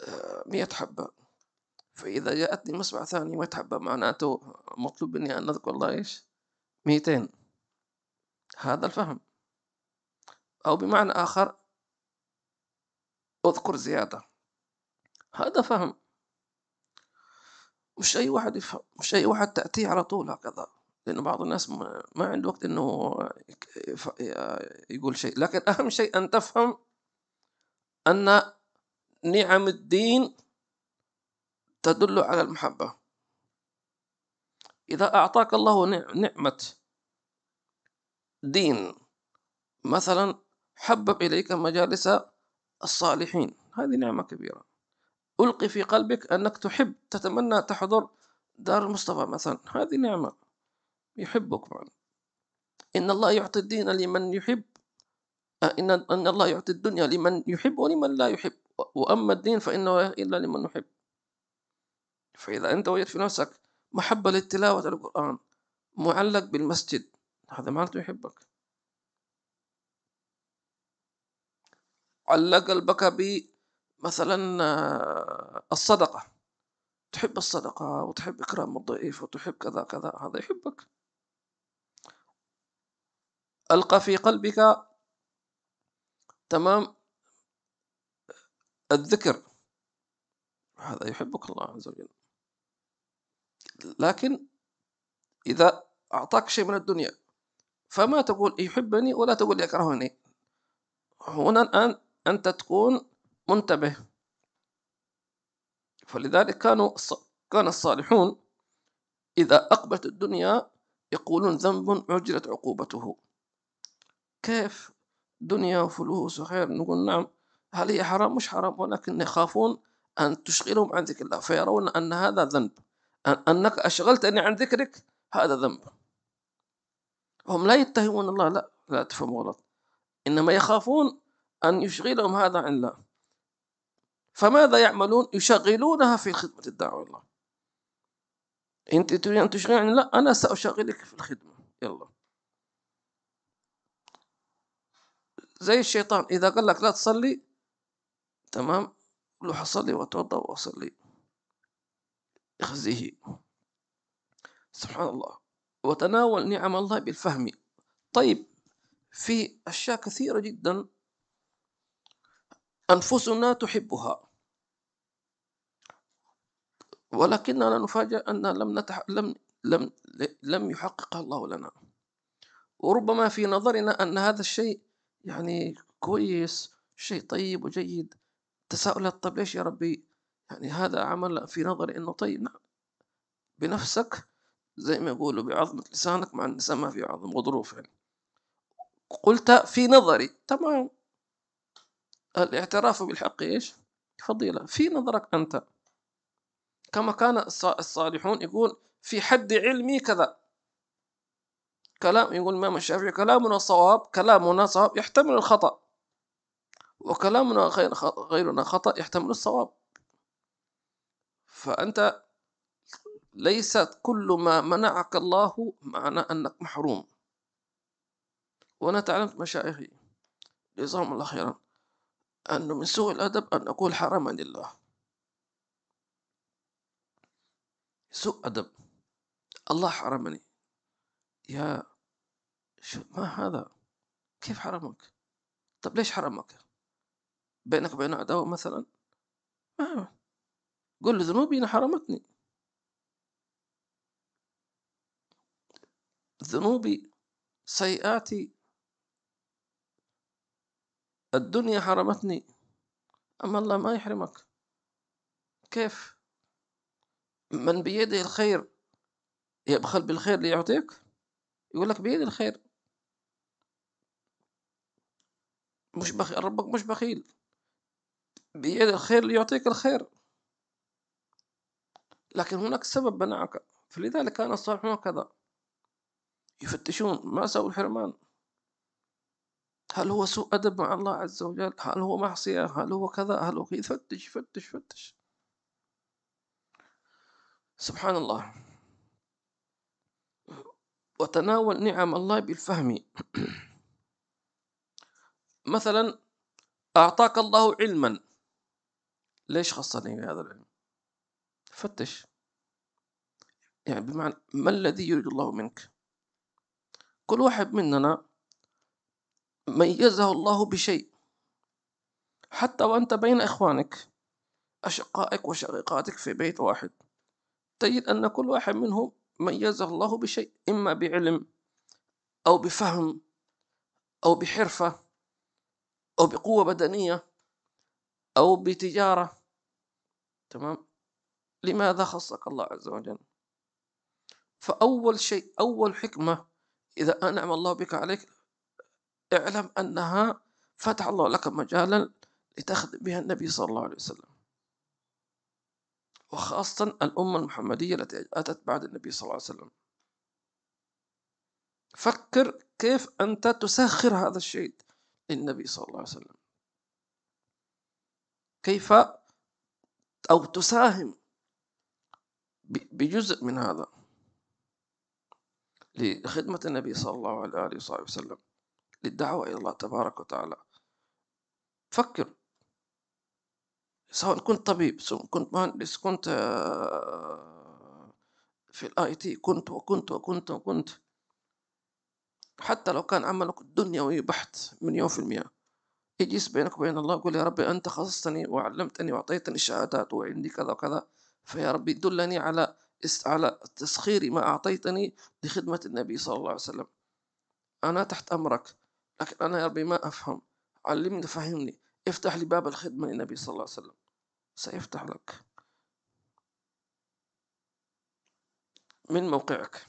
آه، مئة حبة. فإذا جاءتني مسمع ثاني متحبة معناته مطلوب مني أن أذكر الله إيش؟ ميتين. هذا الفهم. أو بمعنى آخر أذكر زيادة. هذا فهم. مش أي واحد يفهم مش أي واحد تأتيه على طول هكذا. لأنه بعض الناس ما عنده وقت إنه يقول شيء. لكن أهم شيء أن تفهم أن نعم الدين تدل على المحبة. إذا أعطاك الله نعمة دين مثلا حبب إليك مجالس الصالحين. هذه نعمة كبيرة. ألقي في قلبك أنك تحب تتمنى تحضر دار المصطفى مثلا. هذه نعمة يحبك معنا إن الله يعطي الدين لمن يحب آه، إن أن الله يعطي الدنيا لمن يحب ولمن لا يحب. وأما الدين فإنه إلا لمن يحب. فإذا أنت وجدت في نفسك محبة للتلاوة القرآن معلق بالمسجد. هذا معناته يحبك. علق قلبك بمثلا آه، الصدقة. تحب الصدقة وتحب إكرام الضيف وتحب كذا كذا هذا يحبك. ألقى في قلبك تمام الذكر. هذا يحبك الله عز وجل. لكن إذا أعطاك شيء من الدنيا فما تقول يحبني ولا تقول يكرهني. هنا الآن أنت تكون منتبه. فلذلك كانوا كان الصالحون إذا أقبلت الدنيا يقولون ذنب عجلت عقوبته. كيف دنيا وفلوس وخير؟ نقول نعم هل هي حرام؟ مش حرام ولكن يخافون أن تشغلهم عن ذكر الله فيرون أن هذا ذنب. أنك أشغلتني عن ذكرك؟ هذا ذنب. هم لا يتهمون الله لا لا تفهموا غلط. إنما يخافون أن يشغلهم هذا عن الله. فماذا يعملون؟ يشغلونها في خدمة الدعوة الله. أنت تريد أن تشغل عن الله؟ أنا سأشغلك في الخدمة. يلا. زي الشيطان. إذا قال لك لا تصلي تمام؟ له حصلي وأتوضأ وأصلي يخزيه سبحان الله. وتناول نعم الله بالفهم. طيب في أشياء كثيرة جدا أنفسنا تحبها. ولكننا نفاجأ أن لم نتح... لم لم لم يحققها الله لنا. وربما في نظرنا أن هذا الشيء يعني كويس شيء طيب وجيد. تساؤلات طيب ليش يا ربي؟ يعني هذا عمل في نظري إنه طيب. نعم. بنفسك زي ما يقولوا بعظمة لسانك مع النساء ما في عظم وظروف يعني. قلت في نظري. تمام. الاعتراف بالحق إيش؟ فضيلة. في نظرك أنت كما كان الصالحون يقول في حد علمي كذا. كلام يقول الإمام الشافعي كلامنا صواب كلامنا صواب يحتمل الخطأ. وكلامنا غير غيرنا خطأ يحتمل الصواب. فأنت ليست كل ما منعك الله معنى أنك محروم. وأنا تعلمت مشايخي جزاهم الله خيرا أنه من سوء الأدب أن أقول حرما لله. سوء أدب. الله حرمني. يا شو ما هذا؟ كيف حرمك؟ طب ليش حرمك؟ بينك وبين عداوة مثلا؟ ما قل ذنوبي حرمتني. ذنوبي سيئاتي الدنيا حرمتني. أما الله ما يحرمك. كيف؟ من بيده الخير يبخل بالخير ليعطيك؟ يقول لك بيد الخير. مش بخيل ربك مش بخيل. بيد الخير ليعطيك الخير. لكن هناك سبب منعك. فلذلك كان الصالحون كذا. يفتشون ما سووا الحرمان؟ هل هو سوء أدب مع الله عز وجل؟ هل هو معصية؟ هل هو كذا؟ هل هو يفتش يفتش يفتش. سبحان الله. وتناول نعم الله بالفهم. مثلا أعطاك الله علما. ليش خصني بهذا العلم؟ فتش. يعني بمعنى ما الذي يريد الله منك؟ كل واحد مننا ميزه الله بشيء. حتى وأنت بين إخوانك أشقائك وشقيقاتك في بيت واحد تجد أن كل واحد منهم ميزه الله بشيء إما بعلم أو بفهم أو بحرفة أو بقوة بدنية أو بتجارة. تمام؟ لماذا خصك الله عز وجل؟ فأول شيء أول حكمة إذا أنعم الله بك عليك اعلم أنها فتح الله لك مجالا لتخدم بها النبي صلى الله عليه وسلم. وخاصة الأمة المحمدية التي أتت بعد النبي صلى الله عليه وسلم. فكر كيف أنت تسخر هذا الشيء للنبي صلى الله عليه وسلم. كيف؟ أو تساهم بجزء من هذا لخدمة النبي صلى الله عليه وصحبه وسلم للدعوة إلى الله تبارك وتعالى. فكر. سواء كنت طبيب سواء كنت مهندس كنت آه، في ال IT كنت وكنت وكنت وكنت. حتى لو كان عملك الدنيوي بحت مليون في المية يجلس بينك وبين الله يقول يا ربي أنت خصصتني وعلمتني وأعطيتني الشهادات وعندي كذا وكذا. فيا ربي دلني على على تسخير ما أعطيتني لخدمة النبي صلى الله عليه وسلم. أنا تحت أمرك لكن أنا يا ربي ما أفهم. علمني فهمني. افتح لي باب الخدمة للنبي صلى الله عليه وسلم. سيفتح لك. من موقعك.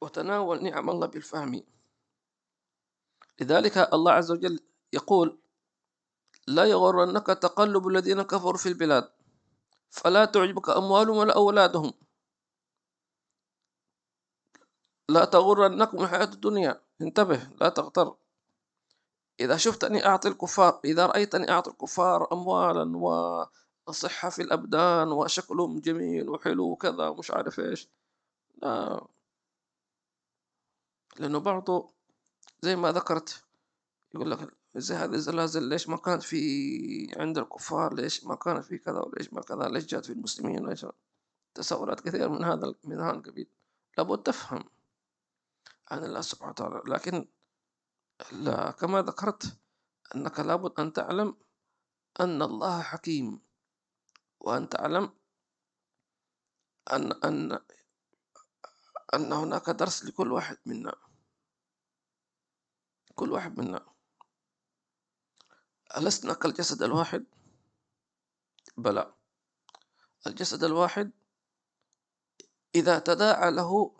وتناول نعم الله بالفهم. لذلك الله عز وجل يقول لا يغرنك تقلب الذين كفروا في البلاد فلا تعجبك أموالهم ولا أولادهم. لا تغرنكم الحياة الدنيا انتبه لا تغتر. إذا شفتني أعطي الكفار إذا رأيتني أعطي الكفار أموالا وصحة في الأبدان وشكلهم جميل وحلو وكذا ومش عارف إيش. لا. لأنه برضو زي ما ذكرت يقول لك هذه الزلازل ليش ما كانت في عند الكفار؟ ليش ما كانت في كذا؟ وليش ما كذا؟ ليش جات في المسلمين؟ ليش تساؤلات كثيرة من هذا من هذا القبيل. لابد تفهم عن الله سبحانه وتعالى. لكن لا كما ذكرت أنك لابد أن تعلم أن الله حكيم وأن تعلم أن أن أن هناك درس لكل واحد منا. كل واحد منا. ألسنا كالجسد الواحد؟ بلى. الجسد الواحد إذا تداعى له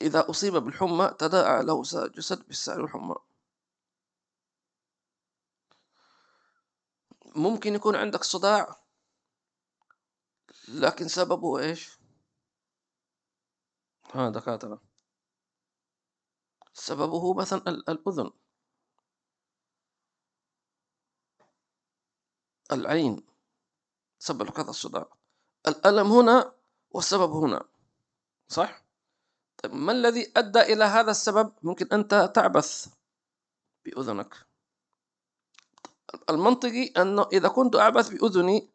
إذا أصيب بالحمى تداعى له الجسد بالسائل والحمى. ممكن يكون عندك صداع لكن سببه إيش؟ ها دكاترة. سببه مثلا الأذن. العين سبب كذا الصداع. الألم هنا والسبب هنا صح؟ طيب ما الذي أدى إلى هذا السبب؟ ممكن أنت تعبث بأذنك. المنطقي أنه إذا كنت أعبث بأذني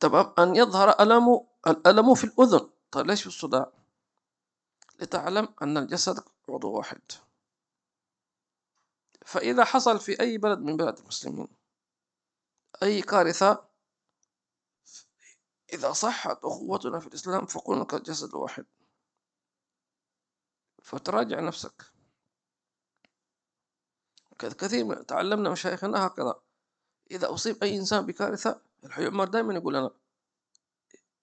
تمام أن يظهر ألم الألم في الأذن. طيب ليش في الصداع؟ لتعلم أن الجسد عضو واحد. فإذا حصل في أي بلد من بلاد المسلمين أي كارثة. إذا صحت أخوتنا في الإسلام فقلنا كالجسد الواحد فتراجع نفسك. كثير تعلمنا مشايخنا هكذا. إذا أصيب أي إنسان بكارثة الحي عمر دائما يقول لنا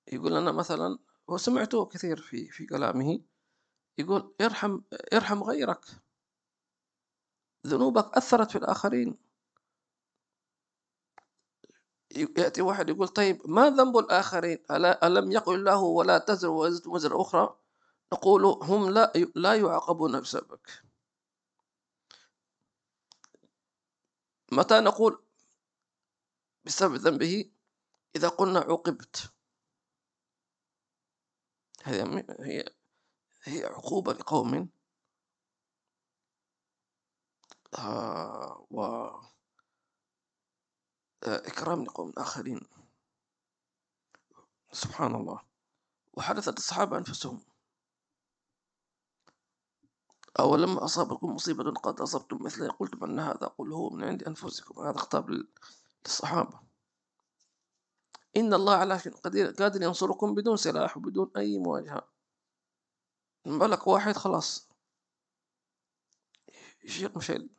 يقول لنا مثلا وسمعته كثير في في كلامه يقول ارحم ارحم غيرك. ذنوبك أثرت في الآخرين. يأتي واحد يقول طيب ما ذنب الآخرين؟ ألا ألم يقل الله ولا تزر وزر أخرى؟ نقول هم لا لا يعاقبون بسببك. متى نقول بسبب ذنبه؟ إذا قلنا عوقبت هي هي عقوبة لقوم. آه و إكرام لقوم آخرين. سبحان الله. وحدثت الصحابة أنفسهم. أو لما أصابكم مصيبة قد أصبتم مثلها؟ قلتم أن هذا قل هو من عند أنفسكم. هذا خطاب للصحابة. إن الله على شيء قدير قادر ينصركم بدون سلاح وبدون أي مواجهة. ملك واحد خلاص. يشير مشيل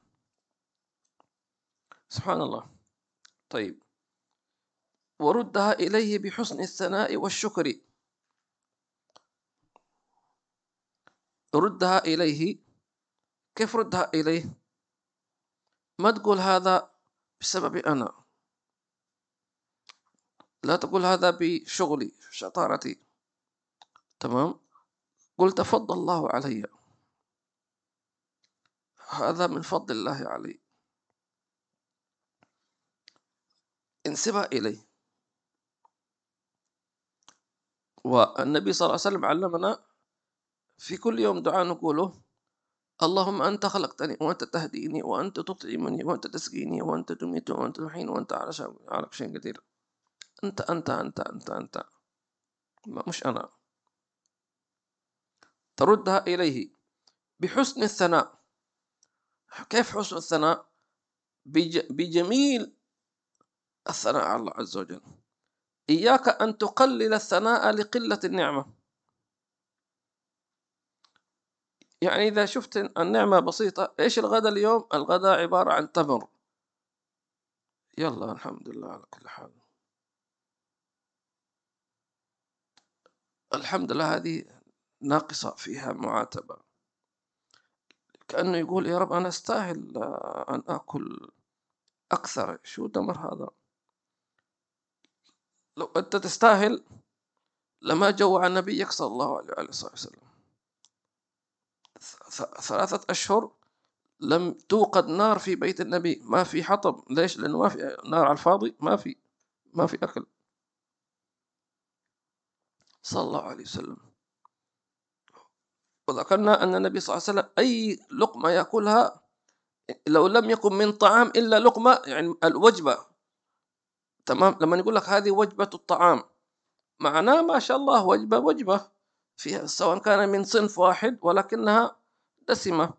سبحان الله. طيب. وردها إليه بحسن الثناء والشكر. ردها إليه. كيف ردها إليه؟ ما تقول هذا بسبب أنا؟ لا تقول هذا بشغلي شطارتي. تمام؟ قل تفضل الله علي. هذا من فضل الله علي. انسبها إليه. والنبي صلى الله عليه وسلم علمنا في كل يوم دعاء نقوله اللهم أنت خلقتني وأنت تهديني وأنت تطعمني وأنت تسقيني وأنت تميت وأنت تحين وأنت على على شيء قدير. أنت أنت أنت أنت أنت. مش أنا. تردها إليه بحسن الثناء. كيف حسن الثناء؟ بجميل الثناء على الله عز وجل. إياك أن تقلل الثناء لقلة النعمة. يعني إذا شفت النعمة بسيطة إيش الغداء اليوم؟ الغداء عبارة عن تمر. يلا الحمد لله على كل حال. الحمد لله هذه ناقصة فيها معاتبة. كأنه يقول يا رب أنا أستاهل أن آكل أكثر. شو تمر هذا؟ لو أنت تستاهل لما جوع نبيك صلى الله عليه وسلم. ثلاثة أشهر لم توقد نار في بيت النبي. ما في حطب. ليش؟ لأنه ما في نار على الفاضي ما في ما في أكل. صلى الله عليه وسلم. وذكرنا أن النبي صلى الله عليه وسلم أي لقمة يأكلها لو لم يكن من طعام إلا لقمة يعني الوجبة. تمام؟ لما يقول لك هذه وجبة الطعام معناه ما شاء الله وجبة وجبة فيها سواء كان من صنف واحد ولكنها دسمة.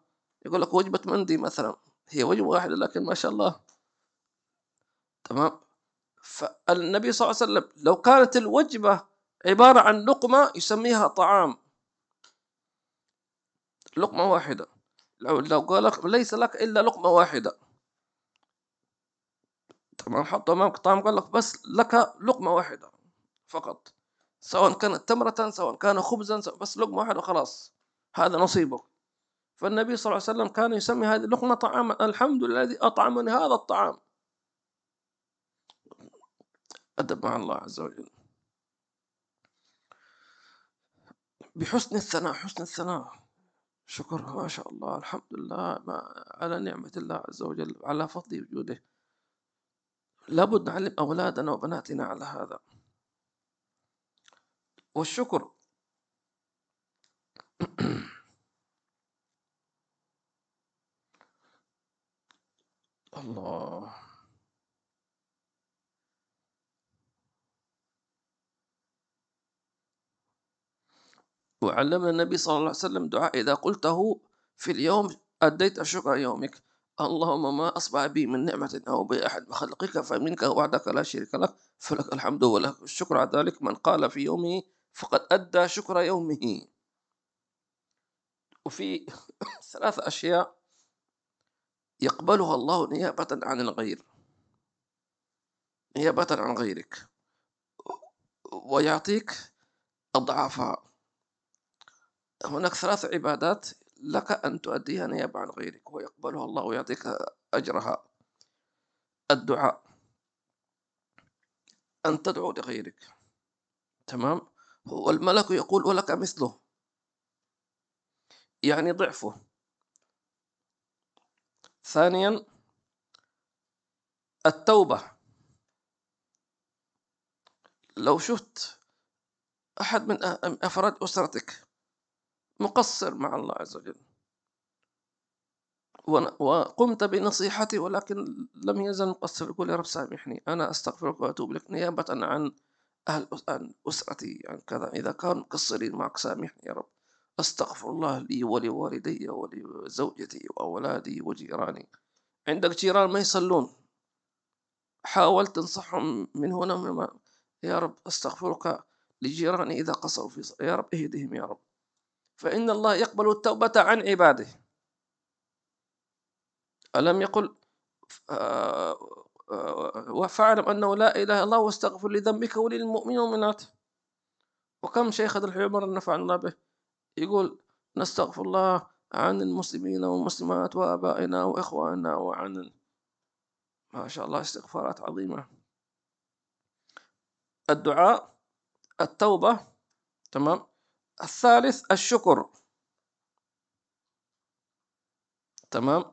يقول لك وجبة مندي مثلا هي وجبة واحدة لكن ما شاء الله. تمام؟ فالنبي صلى الله عليه وسلم لو كانت الوجبة عبارة عن لقمة يسميها طعام. لقمة واحدة. لو لو قال لك ليس لك إلا لقمة واحدة. طبعا حط أمامك طعام قال لك بس لك لقمة واحدة فقط. سواء كانت تمرة سواء كان خبزا بس لقمة واحدة خلاص. هذا نصيبك. فالنبي صلى الله عليه وسلم كان يسمي هذه اللقمة طعاما. الحمد لله الذي أطعمني هذا الطعام. أدب مع الله عز وجل. بحسن الثناء حسن الثناء. شكر ما شاء الله الحمد لله ما على نعمة الله عز وجل على فضل وجوده. لابد نعلم أولادنا وبناتنا على هذا. والشكر. الله. وعلمنا النبي صلى الله عليه وسلم دعاء إذا قلته في اليوم أديت شكر يومك. اللهم ما أصبح بي من نعمة أو بأحد خلقك فمنك وعدك لا شريك لك فلك الحمد ولك الشكر. على ذلك من قال في يومه فقد أدى شكر يومه. وفي ثلاث أشياء يقبلها الله نيابة عن الغير. نيابة عن غيرك. ويعطيك أضعافها. هناك ثلاث عبادات لك أن تؤديها نيابة عن غيرك ويقبلها الله ويعطيك أجرها. الدعاء. أن تدعو لغيرك. تمام؟ والملك يقول ولك مثله. يعني ضعفه. ثانيا التوبة. لو شفت أحد من أفراد أسرتك مقصر مع الله عز وجل. وقمت بنصيحتي ولكن لم يزل مقصر. يقول يا رب سامحني أنا أستغفرك وأتوب لك نيابة عن أهل أسرتي عن كذا. إذا كانوا مقصرين معك سامحني يا رب. أستغفر الله لي ولوالدي ولزوجتي وأولادي وجيراني. عندك جيران ما يصلون. حاولت تنصحهم من هنا من يا رب أستغفرك لجيراني إذا قصروا في يا رب اهدهم يا رب. فإن الله يقبل التوبة عن عباده. ألم يقل آه، آه، فاعلم أنه لا إله إلا الله واستغفر لذنبك وللمؤمنين والمؤمنات وكم شيخ الحمر نفع الله به. يقول نستغفر الله عن المسلمين والمسلمات وآبائنا وإخواننا وعن ما شاء الله استغفارات عظيمة. الدعاء التوبة تمام؟ الثالث الشكر. تمام؟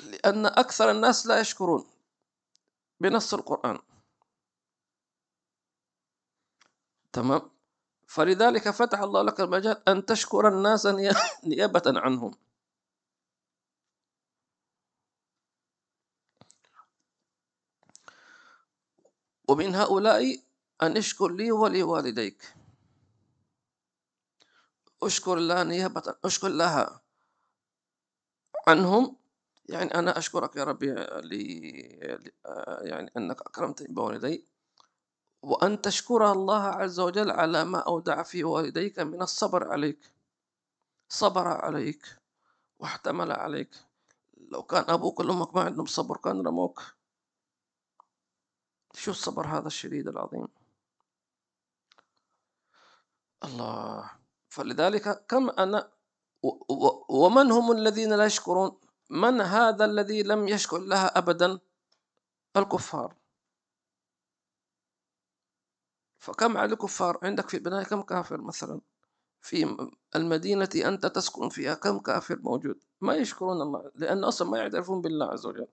لأن أكثر الناس لا يشكرون بنص القرآن. تمام؟ فلذلك فتح الله لك المجال أن تشكر الناس نيابة عنهم. ومن هؤلاء أن اشكر لي ولوالديك. أشكر الله نيابة أشكر لها عنهم. يعني أنا أشكرك يا ربي لي يعني أنك أكرمتني بوالدي. وأن تشكر الله عز وجل على ما أودع في والديك من الصبر عليك. صبر عليك واحتمل عليك. لو كان أبوك وأمك ما عندهم صبر كان رموك. شو الصبر هذا الشديد العظيم؟ الله. فلذلك كم أنا ومن هم الذين لا يشكرون؟ من هذا الذي لم يشكر لها أبدا؟ الكفار. فكم على الكفار؟ عندك في بناء كم كافر مثلا؟ في المدينة أنت تسكن فيها كم كافر موجود؟ ما يشكرون الله لأن أصلا ما يعترفون بالله عز وجل.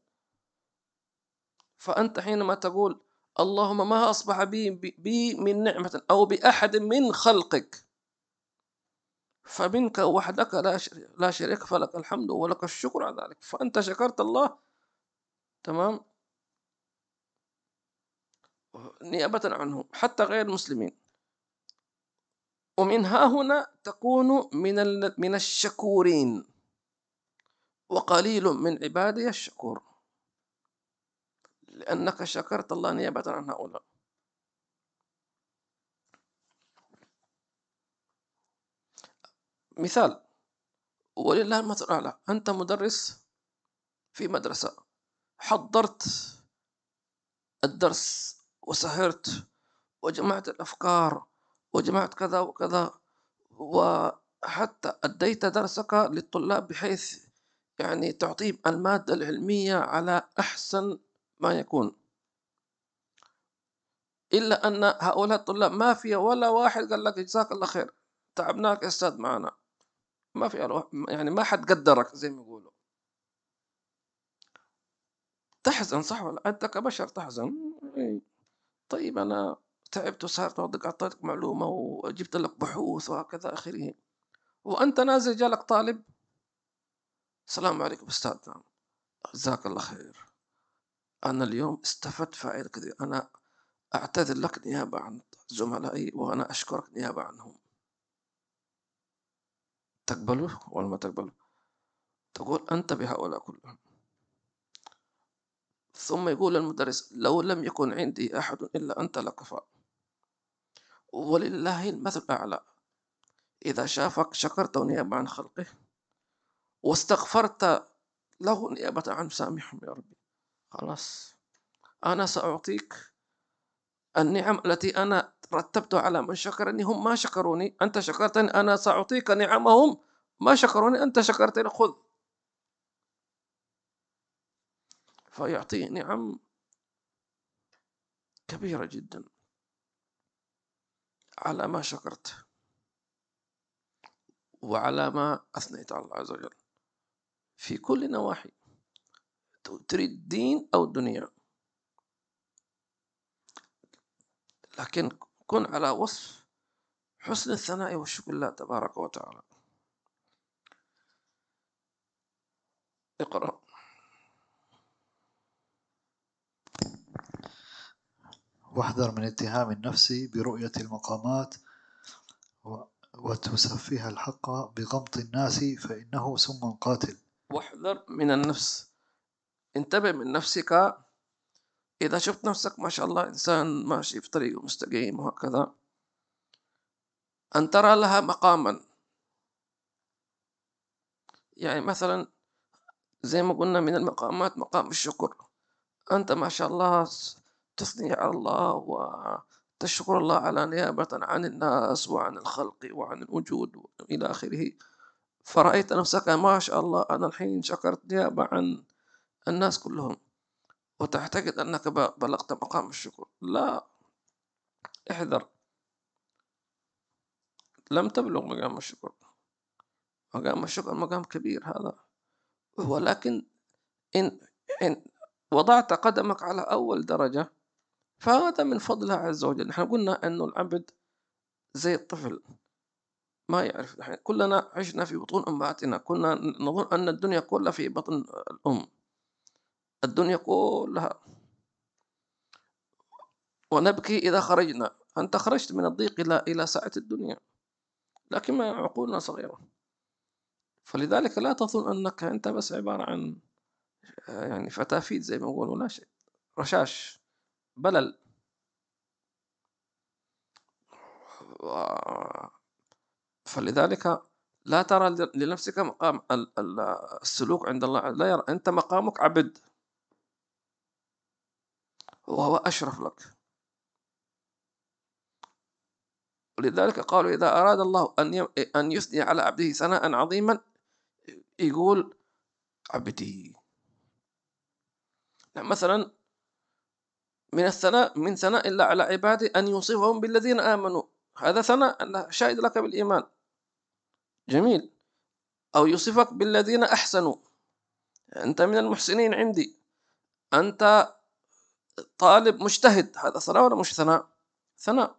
فأنت حينما تقول اللهم ما أصبح بي, بي من نعمة أو بأحد من خلقك فمنك وحدك لا شريك فلك الحمد ولك الشكر على ذلك. فأنت شكرت الله. تمام؟ نيابة عنهم حتى غير المسلمين. ومن ها هنا تكون من من الشكورين. وقليل من عبادي الشكور. لأنك شكرت الله نيابة عن هؤلاء. مثال. ولله المثل الأعلى. أنت مدرس في مدرسة. حضرت الدرس وسهرت وجمعت الأفكار وجمعت كذا وكذا وحتى أديت درسك للطلاب بحيث يعني تعطيهم المادة العلمية على أحسن ما يكون. إلا أن هؤلاء الطلاب ما في ولا واحد قال لك جزاك الله خير. تعبناك يا أستاذ معنا. ما في يعني ما حد قدرك زي ما يقولوا. تحزن صح ولا أنت كبشر تحزن. طيب أنا تعبت وسهرت وأعطيك اعطيتك معلومة وجبت لك بحوث وهكذا آخره. وأنت نازل جالك طالب؟ السلام عليكم أستاذ. جزاك الله خير. أنا اليوم استفدت فائده كثير أنا أعتذر لك نيابة عن زملائي وأنا أشكرك نيابة عنهم. تقبله ولا ما تقبله؟ تقول أنت بهؤلاء كلهم. ثم يقول المدرس لو لم يكن عندي أحد إلا أنت لكفى ولله المثل الأعلى. إذا شافك شكرته نيابة عن خلقه واستغفرت له نيابة عن سامحهم يا ربي. خلاص. أنا سأعطيك النعم التي أنا رتبت على من شكرني هم ما شكروني. أنت شكرتني أنا سأعطيك نعمهم. ما شكروني أنت شكرتني خذ. فيعطي نعم كبيرة جدا على ما شكرت وعلى ما أثنيت على الله عز وجل. في كل نواحي تريد دين أو دنيا لكن كن على وصف حسن الثناء والشكر لله تبارك وتعالى. اقرأ. واحذر من اتهام النفس برؤية المقامات وتسفيها الحق بغمط الناس فإنه سم قاتل. واحذر من النفس. انتبه من نفسك إذا شفت نفسك ما شاء الله إنسان ماشي في طريق مستقيم وهكذا أن ترى لها مقاما. يعني مثلا زي ما قلنا من المقامات مقام الشكر. أنت ما شاء الله تثني على الله وتشكر الله على نيابة عن الناس وعن الخلق وعن الوجود إلى آخره. فرأيت نفسك ما شاء الله أنا الحين شكرت نيابة عن الناس كلهم. وتعتقد أنك بلغت مقام الشكر. لا. احذر. لم تبلغ مقام الشكر. مقام الشكر مقام كبير هذا. ولكن إن إن وضعت قدمك على أول درجة فهذا من فضلها عز وجل. نحن قلنا أنه العبد زي الطفل. ما يعرف كلنا عشنا في بطون أمهاتنا. كنا نظن أن الدنيا كلها في بطن الأم. الدنيا كلها. ونبكي إذا خرجنا. أنت خرجت من الضيق إلى إلى سعة الدنيا. لكن ما عقولنا صغيرة. فلذلك لا تظن أنك أنت بس عبارة عن يعني فتافيت زي ما يقولوا لا شيء. رشاش. بلل. فلذلك لا ترى لنفسك مقام السلوك عند الله. لا يرى. أنت مقامك عبد. وهو أشرف لك. ولذلك قالوا إذا أراد الله أن أن يثني على عبده ثناء عظيما يقول عبدي مثلا من الثناء من ثناء الله على عباده أن يوصفهم بالذين آمنوا. هذا ثناء أنه شاهد لك بالإيمان. جميل. أو يوصفك بالذين أحسنوا. أنت من المحسنين عندي. أنت طالب مجتهد هذا ثناء ولا مش ثناء؟ ثناء.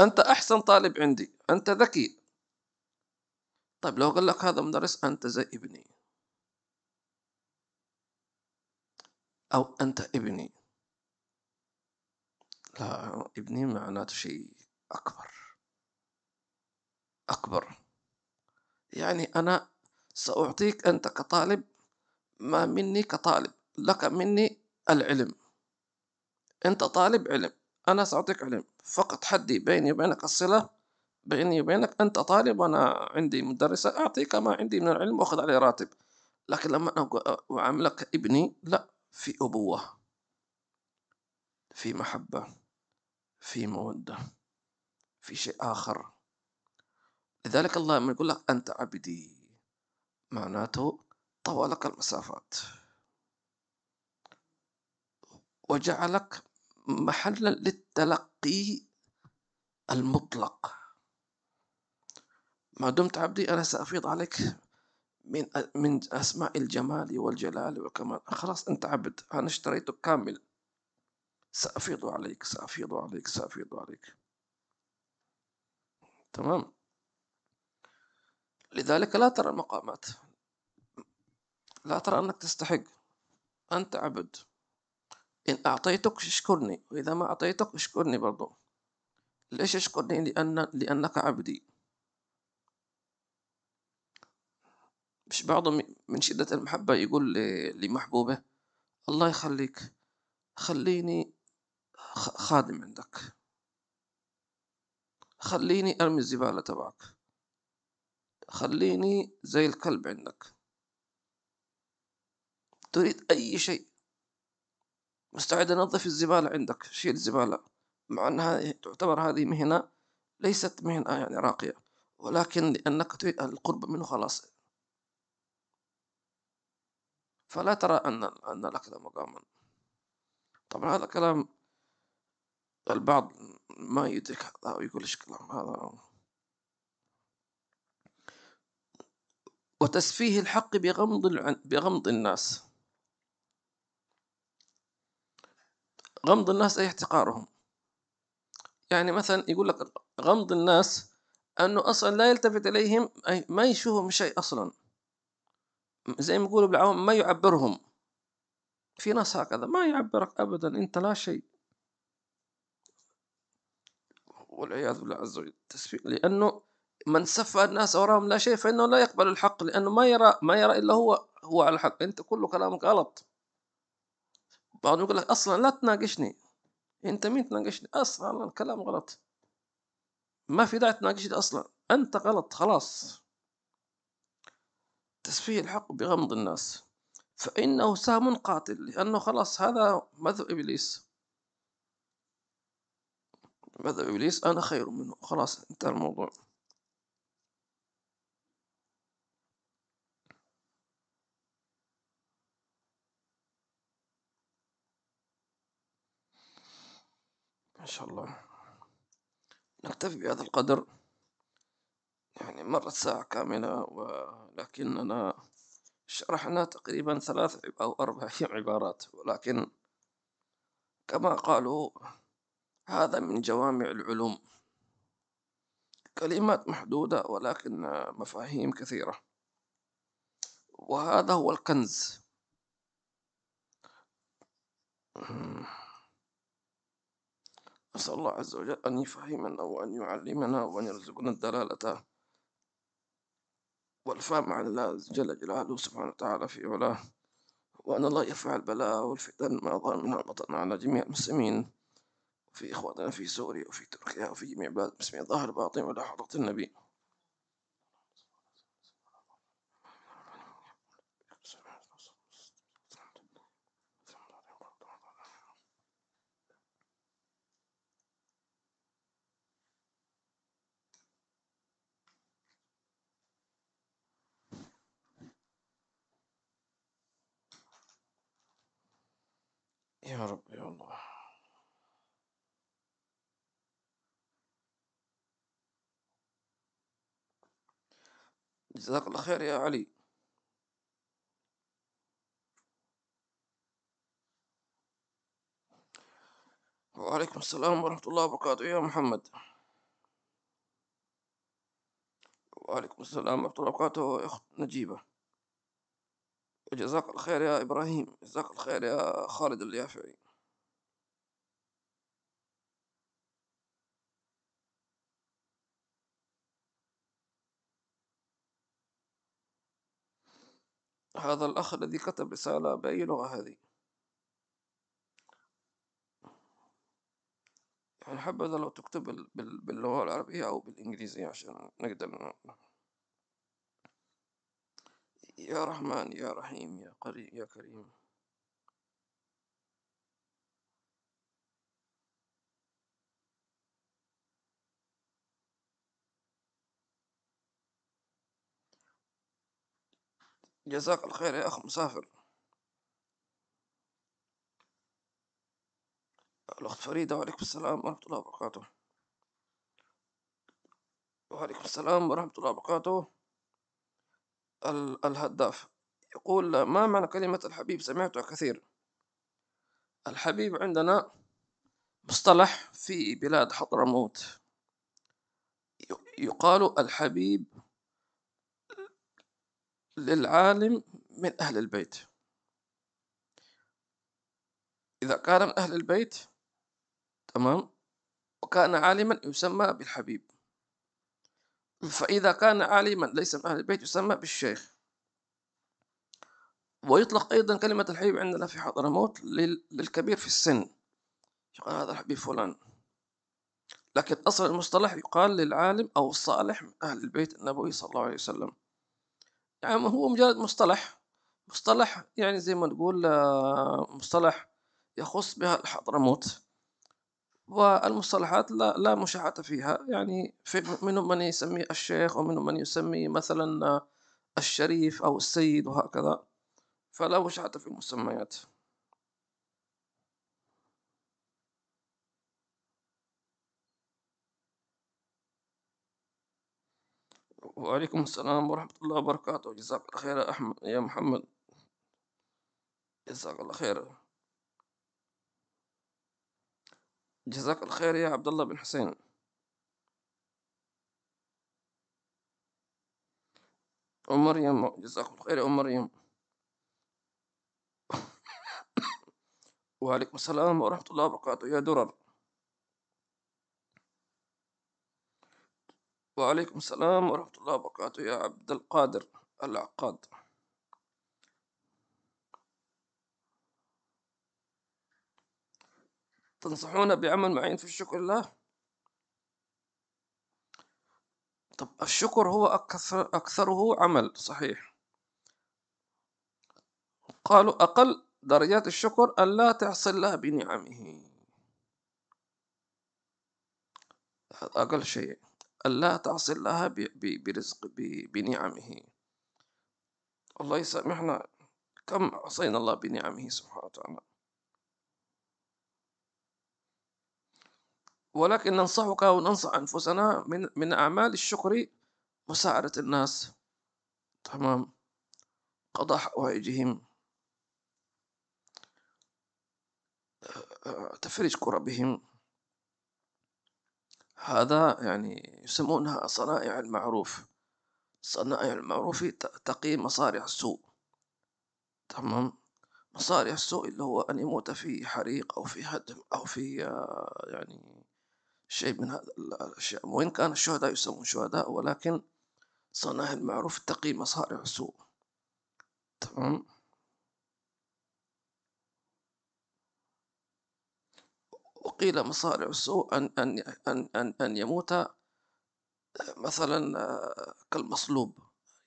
أنت أحسن طالب عندي أنت ذكي. طيب لو قال لك هذا مدرس أنت زي ابني. أو أنت ابني. لا ابني معناته شيء أكبر. أكبر. يعني أنا سأعطيك أنت كطالب ما مني كطالب لك مني العلم. أنت طالب علم أنا سأعطيك علم. فقط حدي بيني وبينك الصلة بيني وبينك أنت طالب وأنا عندي مدرسة أعطيك ما عندي من العلم وأخذ عليه راتب. لكن لما أعاملك ابني لا في أبوة في محبة في مودة في شيء آخر. لذلك الله لما يقول لك أنت عبدي معناته طوى لك المسافات. وجعلك محلا للتلقي المطلق. ما دمت عبدي أنا سأفيض عليك من من أسماء الجمال والجلال والكمال. خلاص أنت عبد. أنا اشتريتك كامل. سأفيض عليك سأفيض عليك سأفيض عليك. تمام؟ لذلك لا ترى المقامات. لا ترى أنك تستحق أنت عبد إن أعطيتك اشكرني وإذا ما أعطيتك اشكرني برضو. ليش اشكرني؟ لأن لأنك عبدي. مش بعضهم من شدة المحبة يقول لمحبوبه الله يخليك خليني خادم عندك. خليني أرمي الزبالة تبعك. خليني زي الكلب عندك. تريد أي شيء. مستعد أنظف الزبالة عندك. شيل الزبالة. مع أنها تعتبر هذه مهنة ليست مهنة يعني راقية. ولكن لأنك تريد القرب منه خلاص. فلا ترى أن أن لك مقاما. طبعا هذا كلام البعض ما يدرك هذا ويقول إيش كلام هذا. وتسفيه الحق بغمض بغمض الناس. غمض الناس أي احتقارهم. يعني مثلا يقول لك غمض الناس أنه أصلا لا يلتفت إليهم أي ما يشوفهم شيء أصلا. زي ما يقولوا بالعوام ما يعبرهم. في ناس هكذا ما يعبرك أبدا أنت لا شيء. والعياذ بالله عز وجل لأنه من سفه الناس وراهم لا شيء فإنه لا يقبل الحق لأنه ما يرى ما يرى إلا هو هو على الحق. أنت كل كلامك غلط. بعض يقول لك أصلا لا تناقشني. أنت مين تناقشني؟ أصلا الكلام غلط. ما في داعي تناقشني أصلا. أنت غلط خلاص. تسفيه الحق بغمض الناس. فإنه سهم قاتل لأنه خلاص هذا مذهب إبليس. مذهب إبليس أنا خير منه. خلاص انتهى الموضوع. ما شاء الله. نكتفي بهذا القدر. يعني مرت ساعة كاملة ولكننا شرحنا تقريبا ثلاث أو أربع عبارات. ولكن كما قالوا هذا من جوامع العلوم. كلمات محدودة ولكن مفاهيم كثيرة. وهذا هو الكنز. أسأل الله عز وجل أن يفهمنا وأن يعلمنا وأن يرزقنا الدلالة والفهم على الله جل جلاله سبحانه وتعالى في علاه وأن الله يرفع البلاء والفتن ما ظهر منها بطن على جميع المسلمين في إخواننا في سوريا وفي تركيا وفي جميع بلاد المسلمين ظاهر باطن ولا حضرة النبي. يا رب يا الله جزاك الله خير يا علي. وعليكم السلام ورحمة الله وبركاته يا محمد. وعليكم السلام ورحمة الله وبركاته يا أخت نجيبة. وجزاك الخير يا إبراهيم. جزاك الخير يا خالد اليافعي. هذا الأخ الذي كتب رسالة بأي لغة هذه. يعني حبذا لو تكتب باللغة العربية أو بالإنجليزية عشان نقدر يا رحمن يا رحيم يا قريب يا كريم. جزاك الخير يا أخ مسافر. الأخت فريدة وعليكم السلام ورحمة الله وبركاته. وعليكم السلام ورحمة الله وبركاته. الهداف. يقول ما معنى كلمة الحبيب؟ سمعتها كثير. الحبيب عندنا مصطلح في بلاد حضرموت. يقال الحبيب للعالم من أهل البيت. إذا كان من أهل البيت تمام وكان عالما يسمى بالحبيب. فإذا كان عالما ليس من أهل البيت يسمى بالشيخ. ويطلق أيضا كلمة الحبيب عندنا في حضرموت للكبير في السن. يقال هذا الحبيب فلان. لكن أصل المصطلح يقال للعالم أو الصالح من أهل البيت النبوي صلى الله عليه وسلم. يعني هو مجرد مصطلح. مصطلح يعني زي ما نقول آه، مصطلح يخص بها الحضرموت. والمصطلحات لا, لا مشاحة فيها. يعني في منهم من يسمي الشيخ ومنهم من يسمي مثلا الشريف أو السيد وهكذا. فلا مشاحة في المسميات. وعليكم السلام ورحمة الله وبركاته. جزاك الله خير يا أحمد يا محمد. جزاك الله خير. جزاك الخير يا عبد الله بن حسين. أم مريم جزاك الخير يا أم مريم وعليكم السلام ورحمة الله وبركاته يا درر. وعليكم السلام ورحمة الله وبركاته يا عبد القادر العقاد. تنصحون بعمل معين في الشكر لله طب الشكر هو أكثر أكثره عمل صحيح. قالوا أقل درجات الشكر أن لا تعصي الله بنعمه. أقل شيء أن لا تعصي الله برزق بنعمه. الله يسامحنا كم عصينا الله بنعمه سبحانه وتعالى. ولكن ننصحك وننصح أنفسنا من من أعمال الشكر مساعدة الناس. تمام. قضاء حوائجهم. تفريج كربهم هذا يعني يسمونها صنائع المعروف. صنائع المعروف تقي مصارع السوء. تمام. مصارع السوء اللي هو أن يموت في حريق أو في هدم أو في آه، يعني شيء من هذا الأشياء. وإن كان الشهداء يسمون شهداء ولكن صنائع المعروف تقي مصارع السوء. تمام؟ وقيل مصارع السوء أن أن أن أن, أن يموت مثلا آه، كالمصلوب.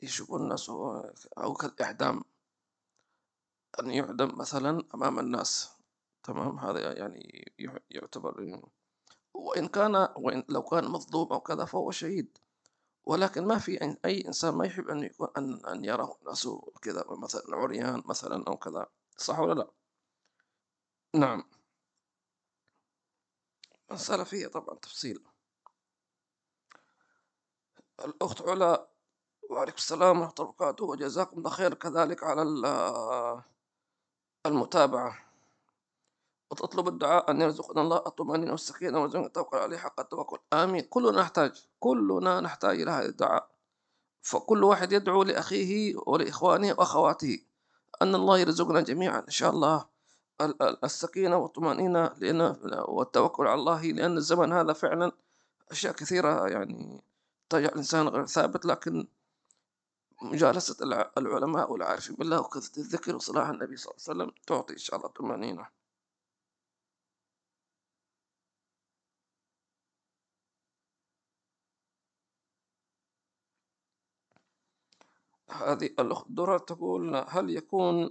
يشوف الناس هو- أو كالإعدام. أن يعدم مثلا أمام الناس. تمام؟ هذا يعني يع- يعتبر وإن كان وإن لو كان مظلوم أو كذا فهو شهيد. ولكن ما في أي- إنسان ما يحب أن يكون أن أن يراه الناس كذا مثلا عريان مثلا أو كذا. صح ولا لا؟ نعم. مسألة فيها طبعا تفصيل. الأخت علا وعليكم السلام ورحمة الله وبركاته وجزاكم الله خير كذلك على ال- المتابعة. وتطلب الدعاء أن يرزقنا الله الطمأنينة والسكينة ويرزقنا التوكل عليه حق التوكل. آمين. كلنا نحتاج كلنا نحتاج إلى هذا الدعاء. فكل واحد يدعو لأخيه ولإخوانه وأخواته أن الله يرزقنا جميعا إن شاء الله. ال- ال- السكينة والطمأنينة لأن والتوكل على الله لأن الزمن هذا فعلا أشياء كثيرة يعني تجعل الإنسان غير ثابت. لكن مجالسة الع- العلماء والعارفين بالله وكثرة الذكر وصلاح النبي صلى الله عليه وسلم تعطي إن شاء الله طمأنينة. هذه الأخت درة تقول هل يكون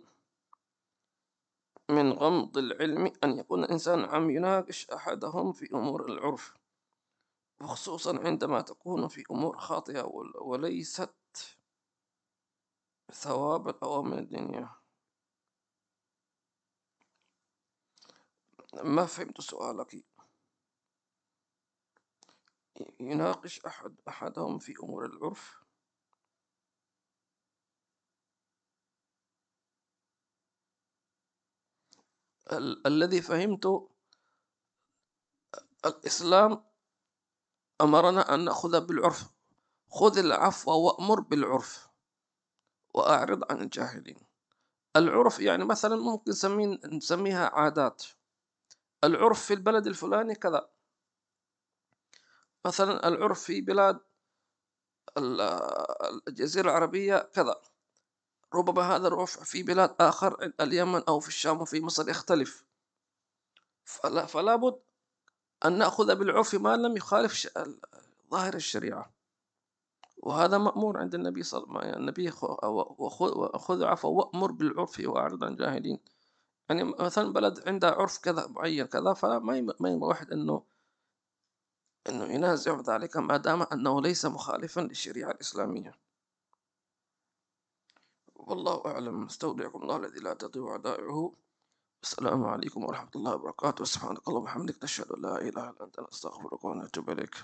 من غمض العلم أن يكون الإنسان عم يناقش أحدهم في أمور العرف وخصوصا عندما تكون في أمور خاطئة ول- وليست ثوابا أو من الدنيا ما فهمت سؤالك؟ يناقش أحد أحدهم في أمور العرف؟ ال- الذي فهمته الإسلام أمرنا أن نأخذ بالعرف. خذ العفو وأمر بالعرف وأعرض عن الجاهلين. العرف يعني مثلا ممكن نسمين نسميها عادات. العرف في البلد الفلاني كذا. مثلا العرف في بلاد ال- الجزيرة العربية كذا. ربما هذا العرف في بلاد آخر اليمن أو في الشام وفي مصر يختلف. فلا, فلا بد أن نأخذ بالعرف ما لم يخالف ظاهر الشريعة. وهذا مأمور عند النبي صلى الله عليه وسلم النبي وخذ عفوا وأمر بالعرف وأعرض عن الجاهلين يعني مثلا بلد عندها عرف كذا معين كذا يم- ما ينبغي واحد إنه إنه ينازع ذلك ما دام أنه ليس مخالفا للشريعة الإسلامية. والله أعلم استودعكم الله الذي لا تضيع ودائعه السلام عليكم ورحمة الله وبركاته. سبحانك اللهم وبحمدك نشهد أن لا إله إلا أنت نستغفرك ونتوب إليك.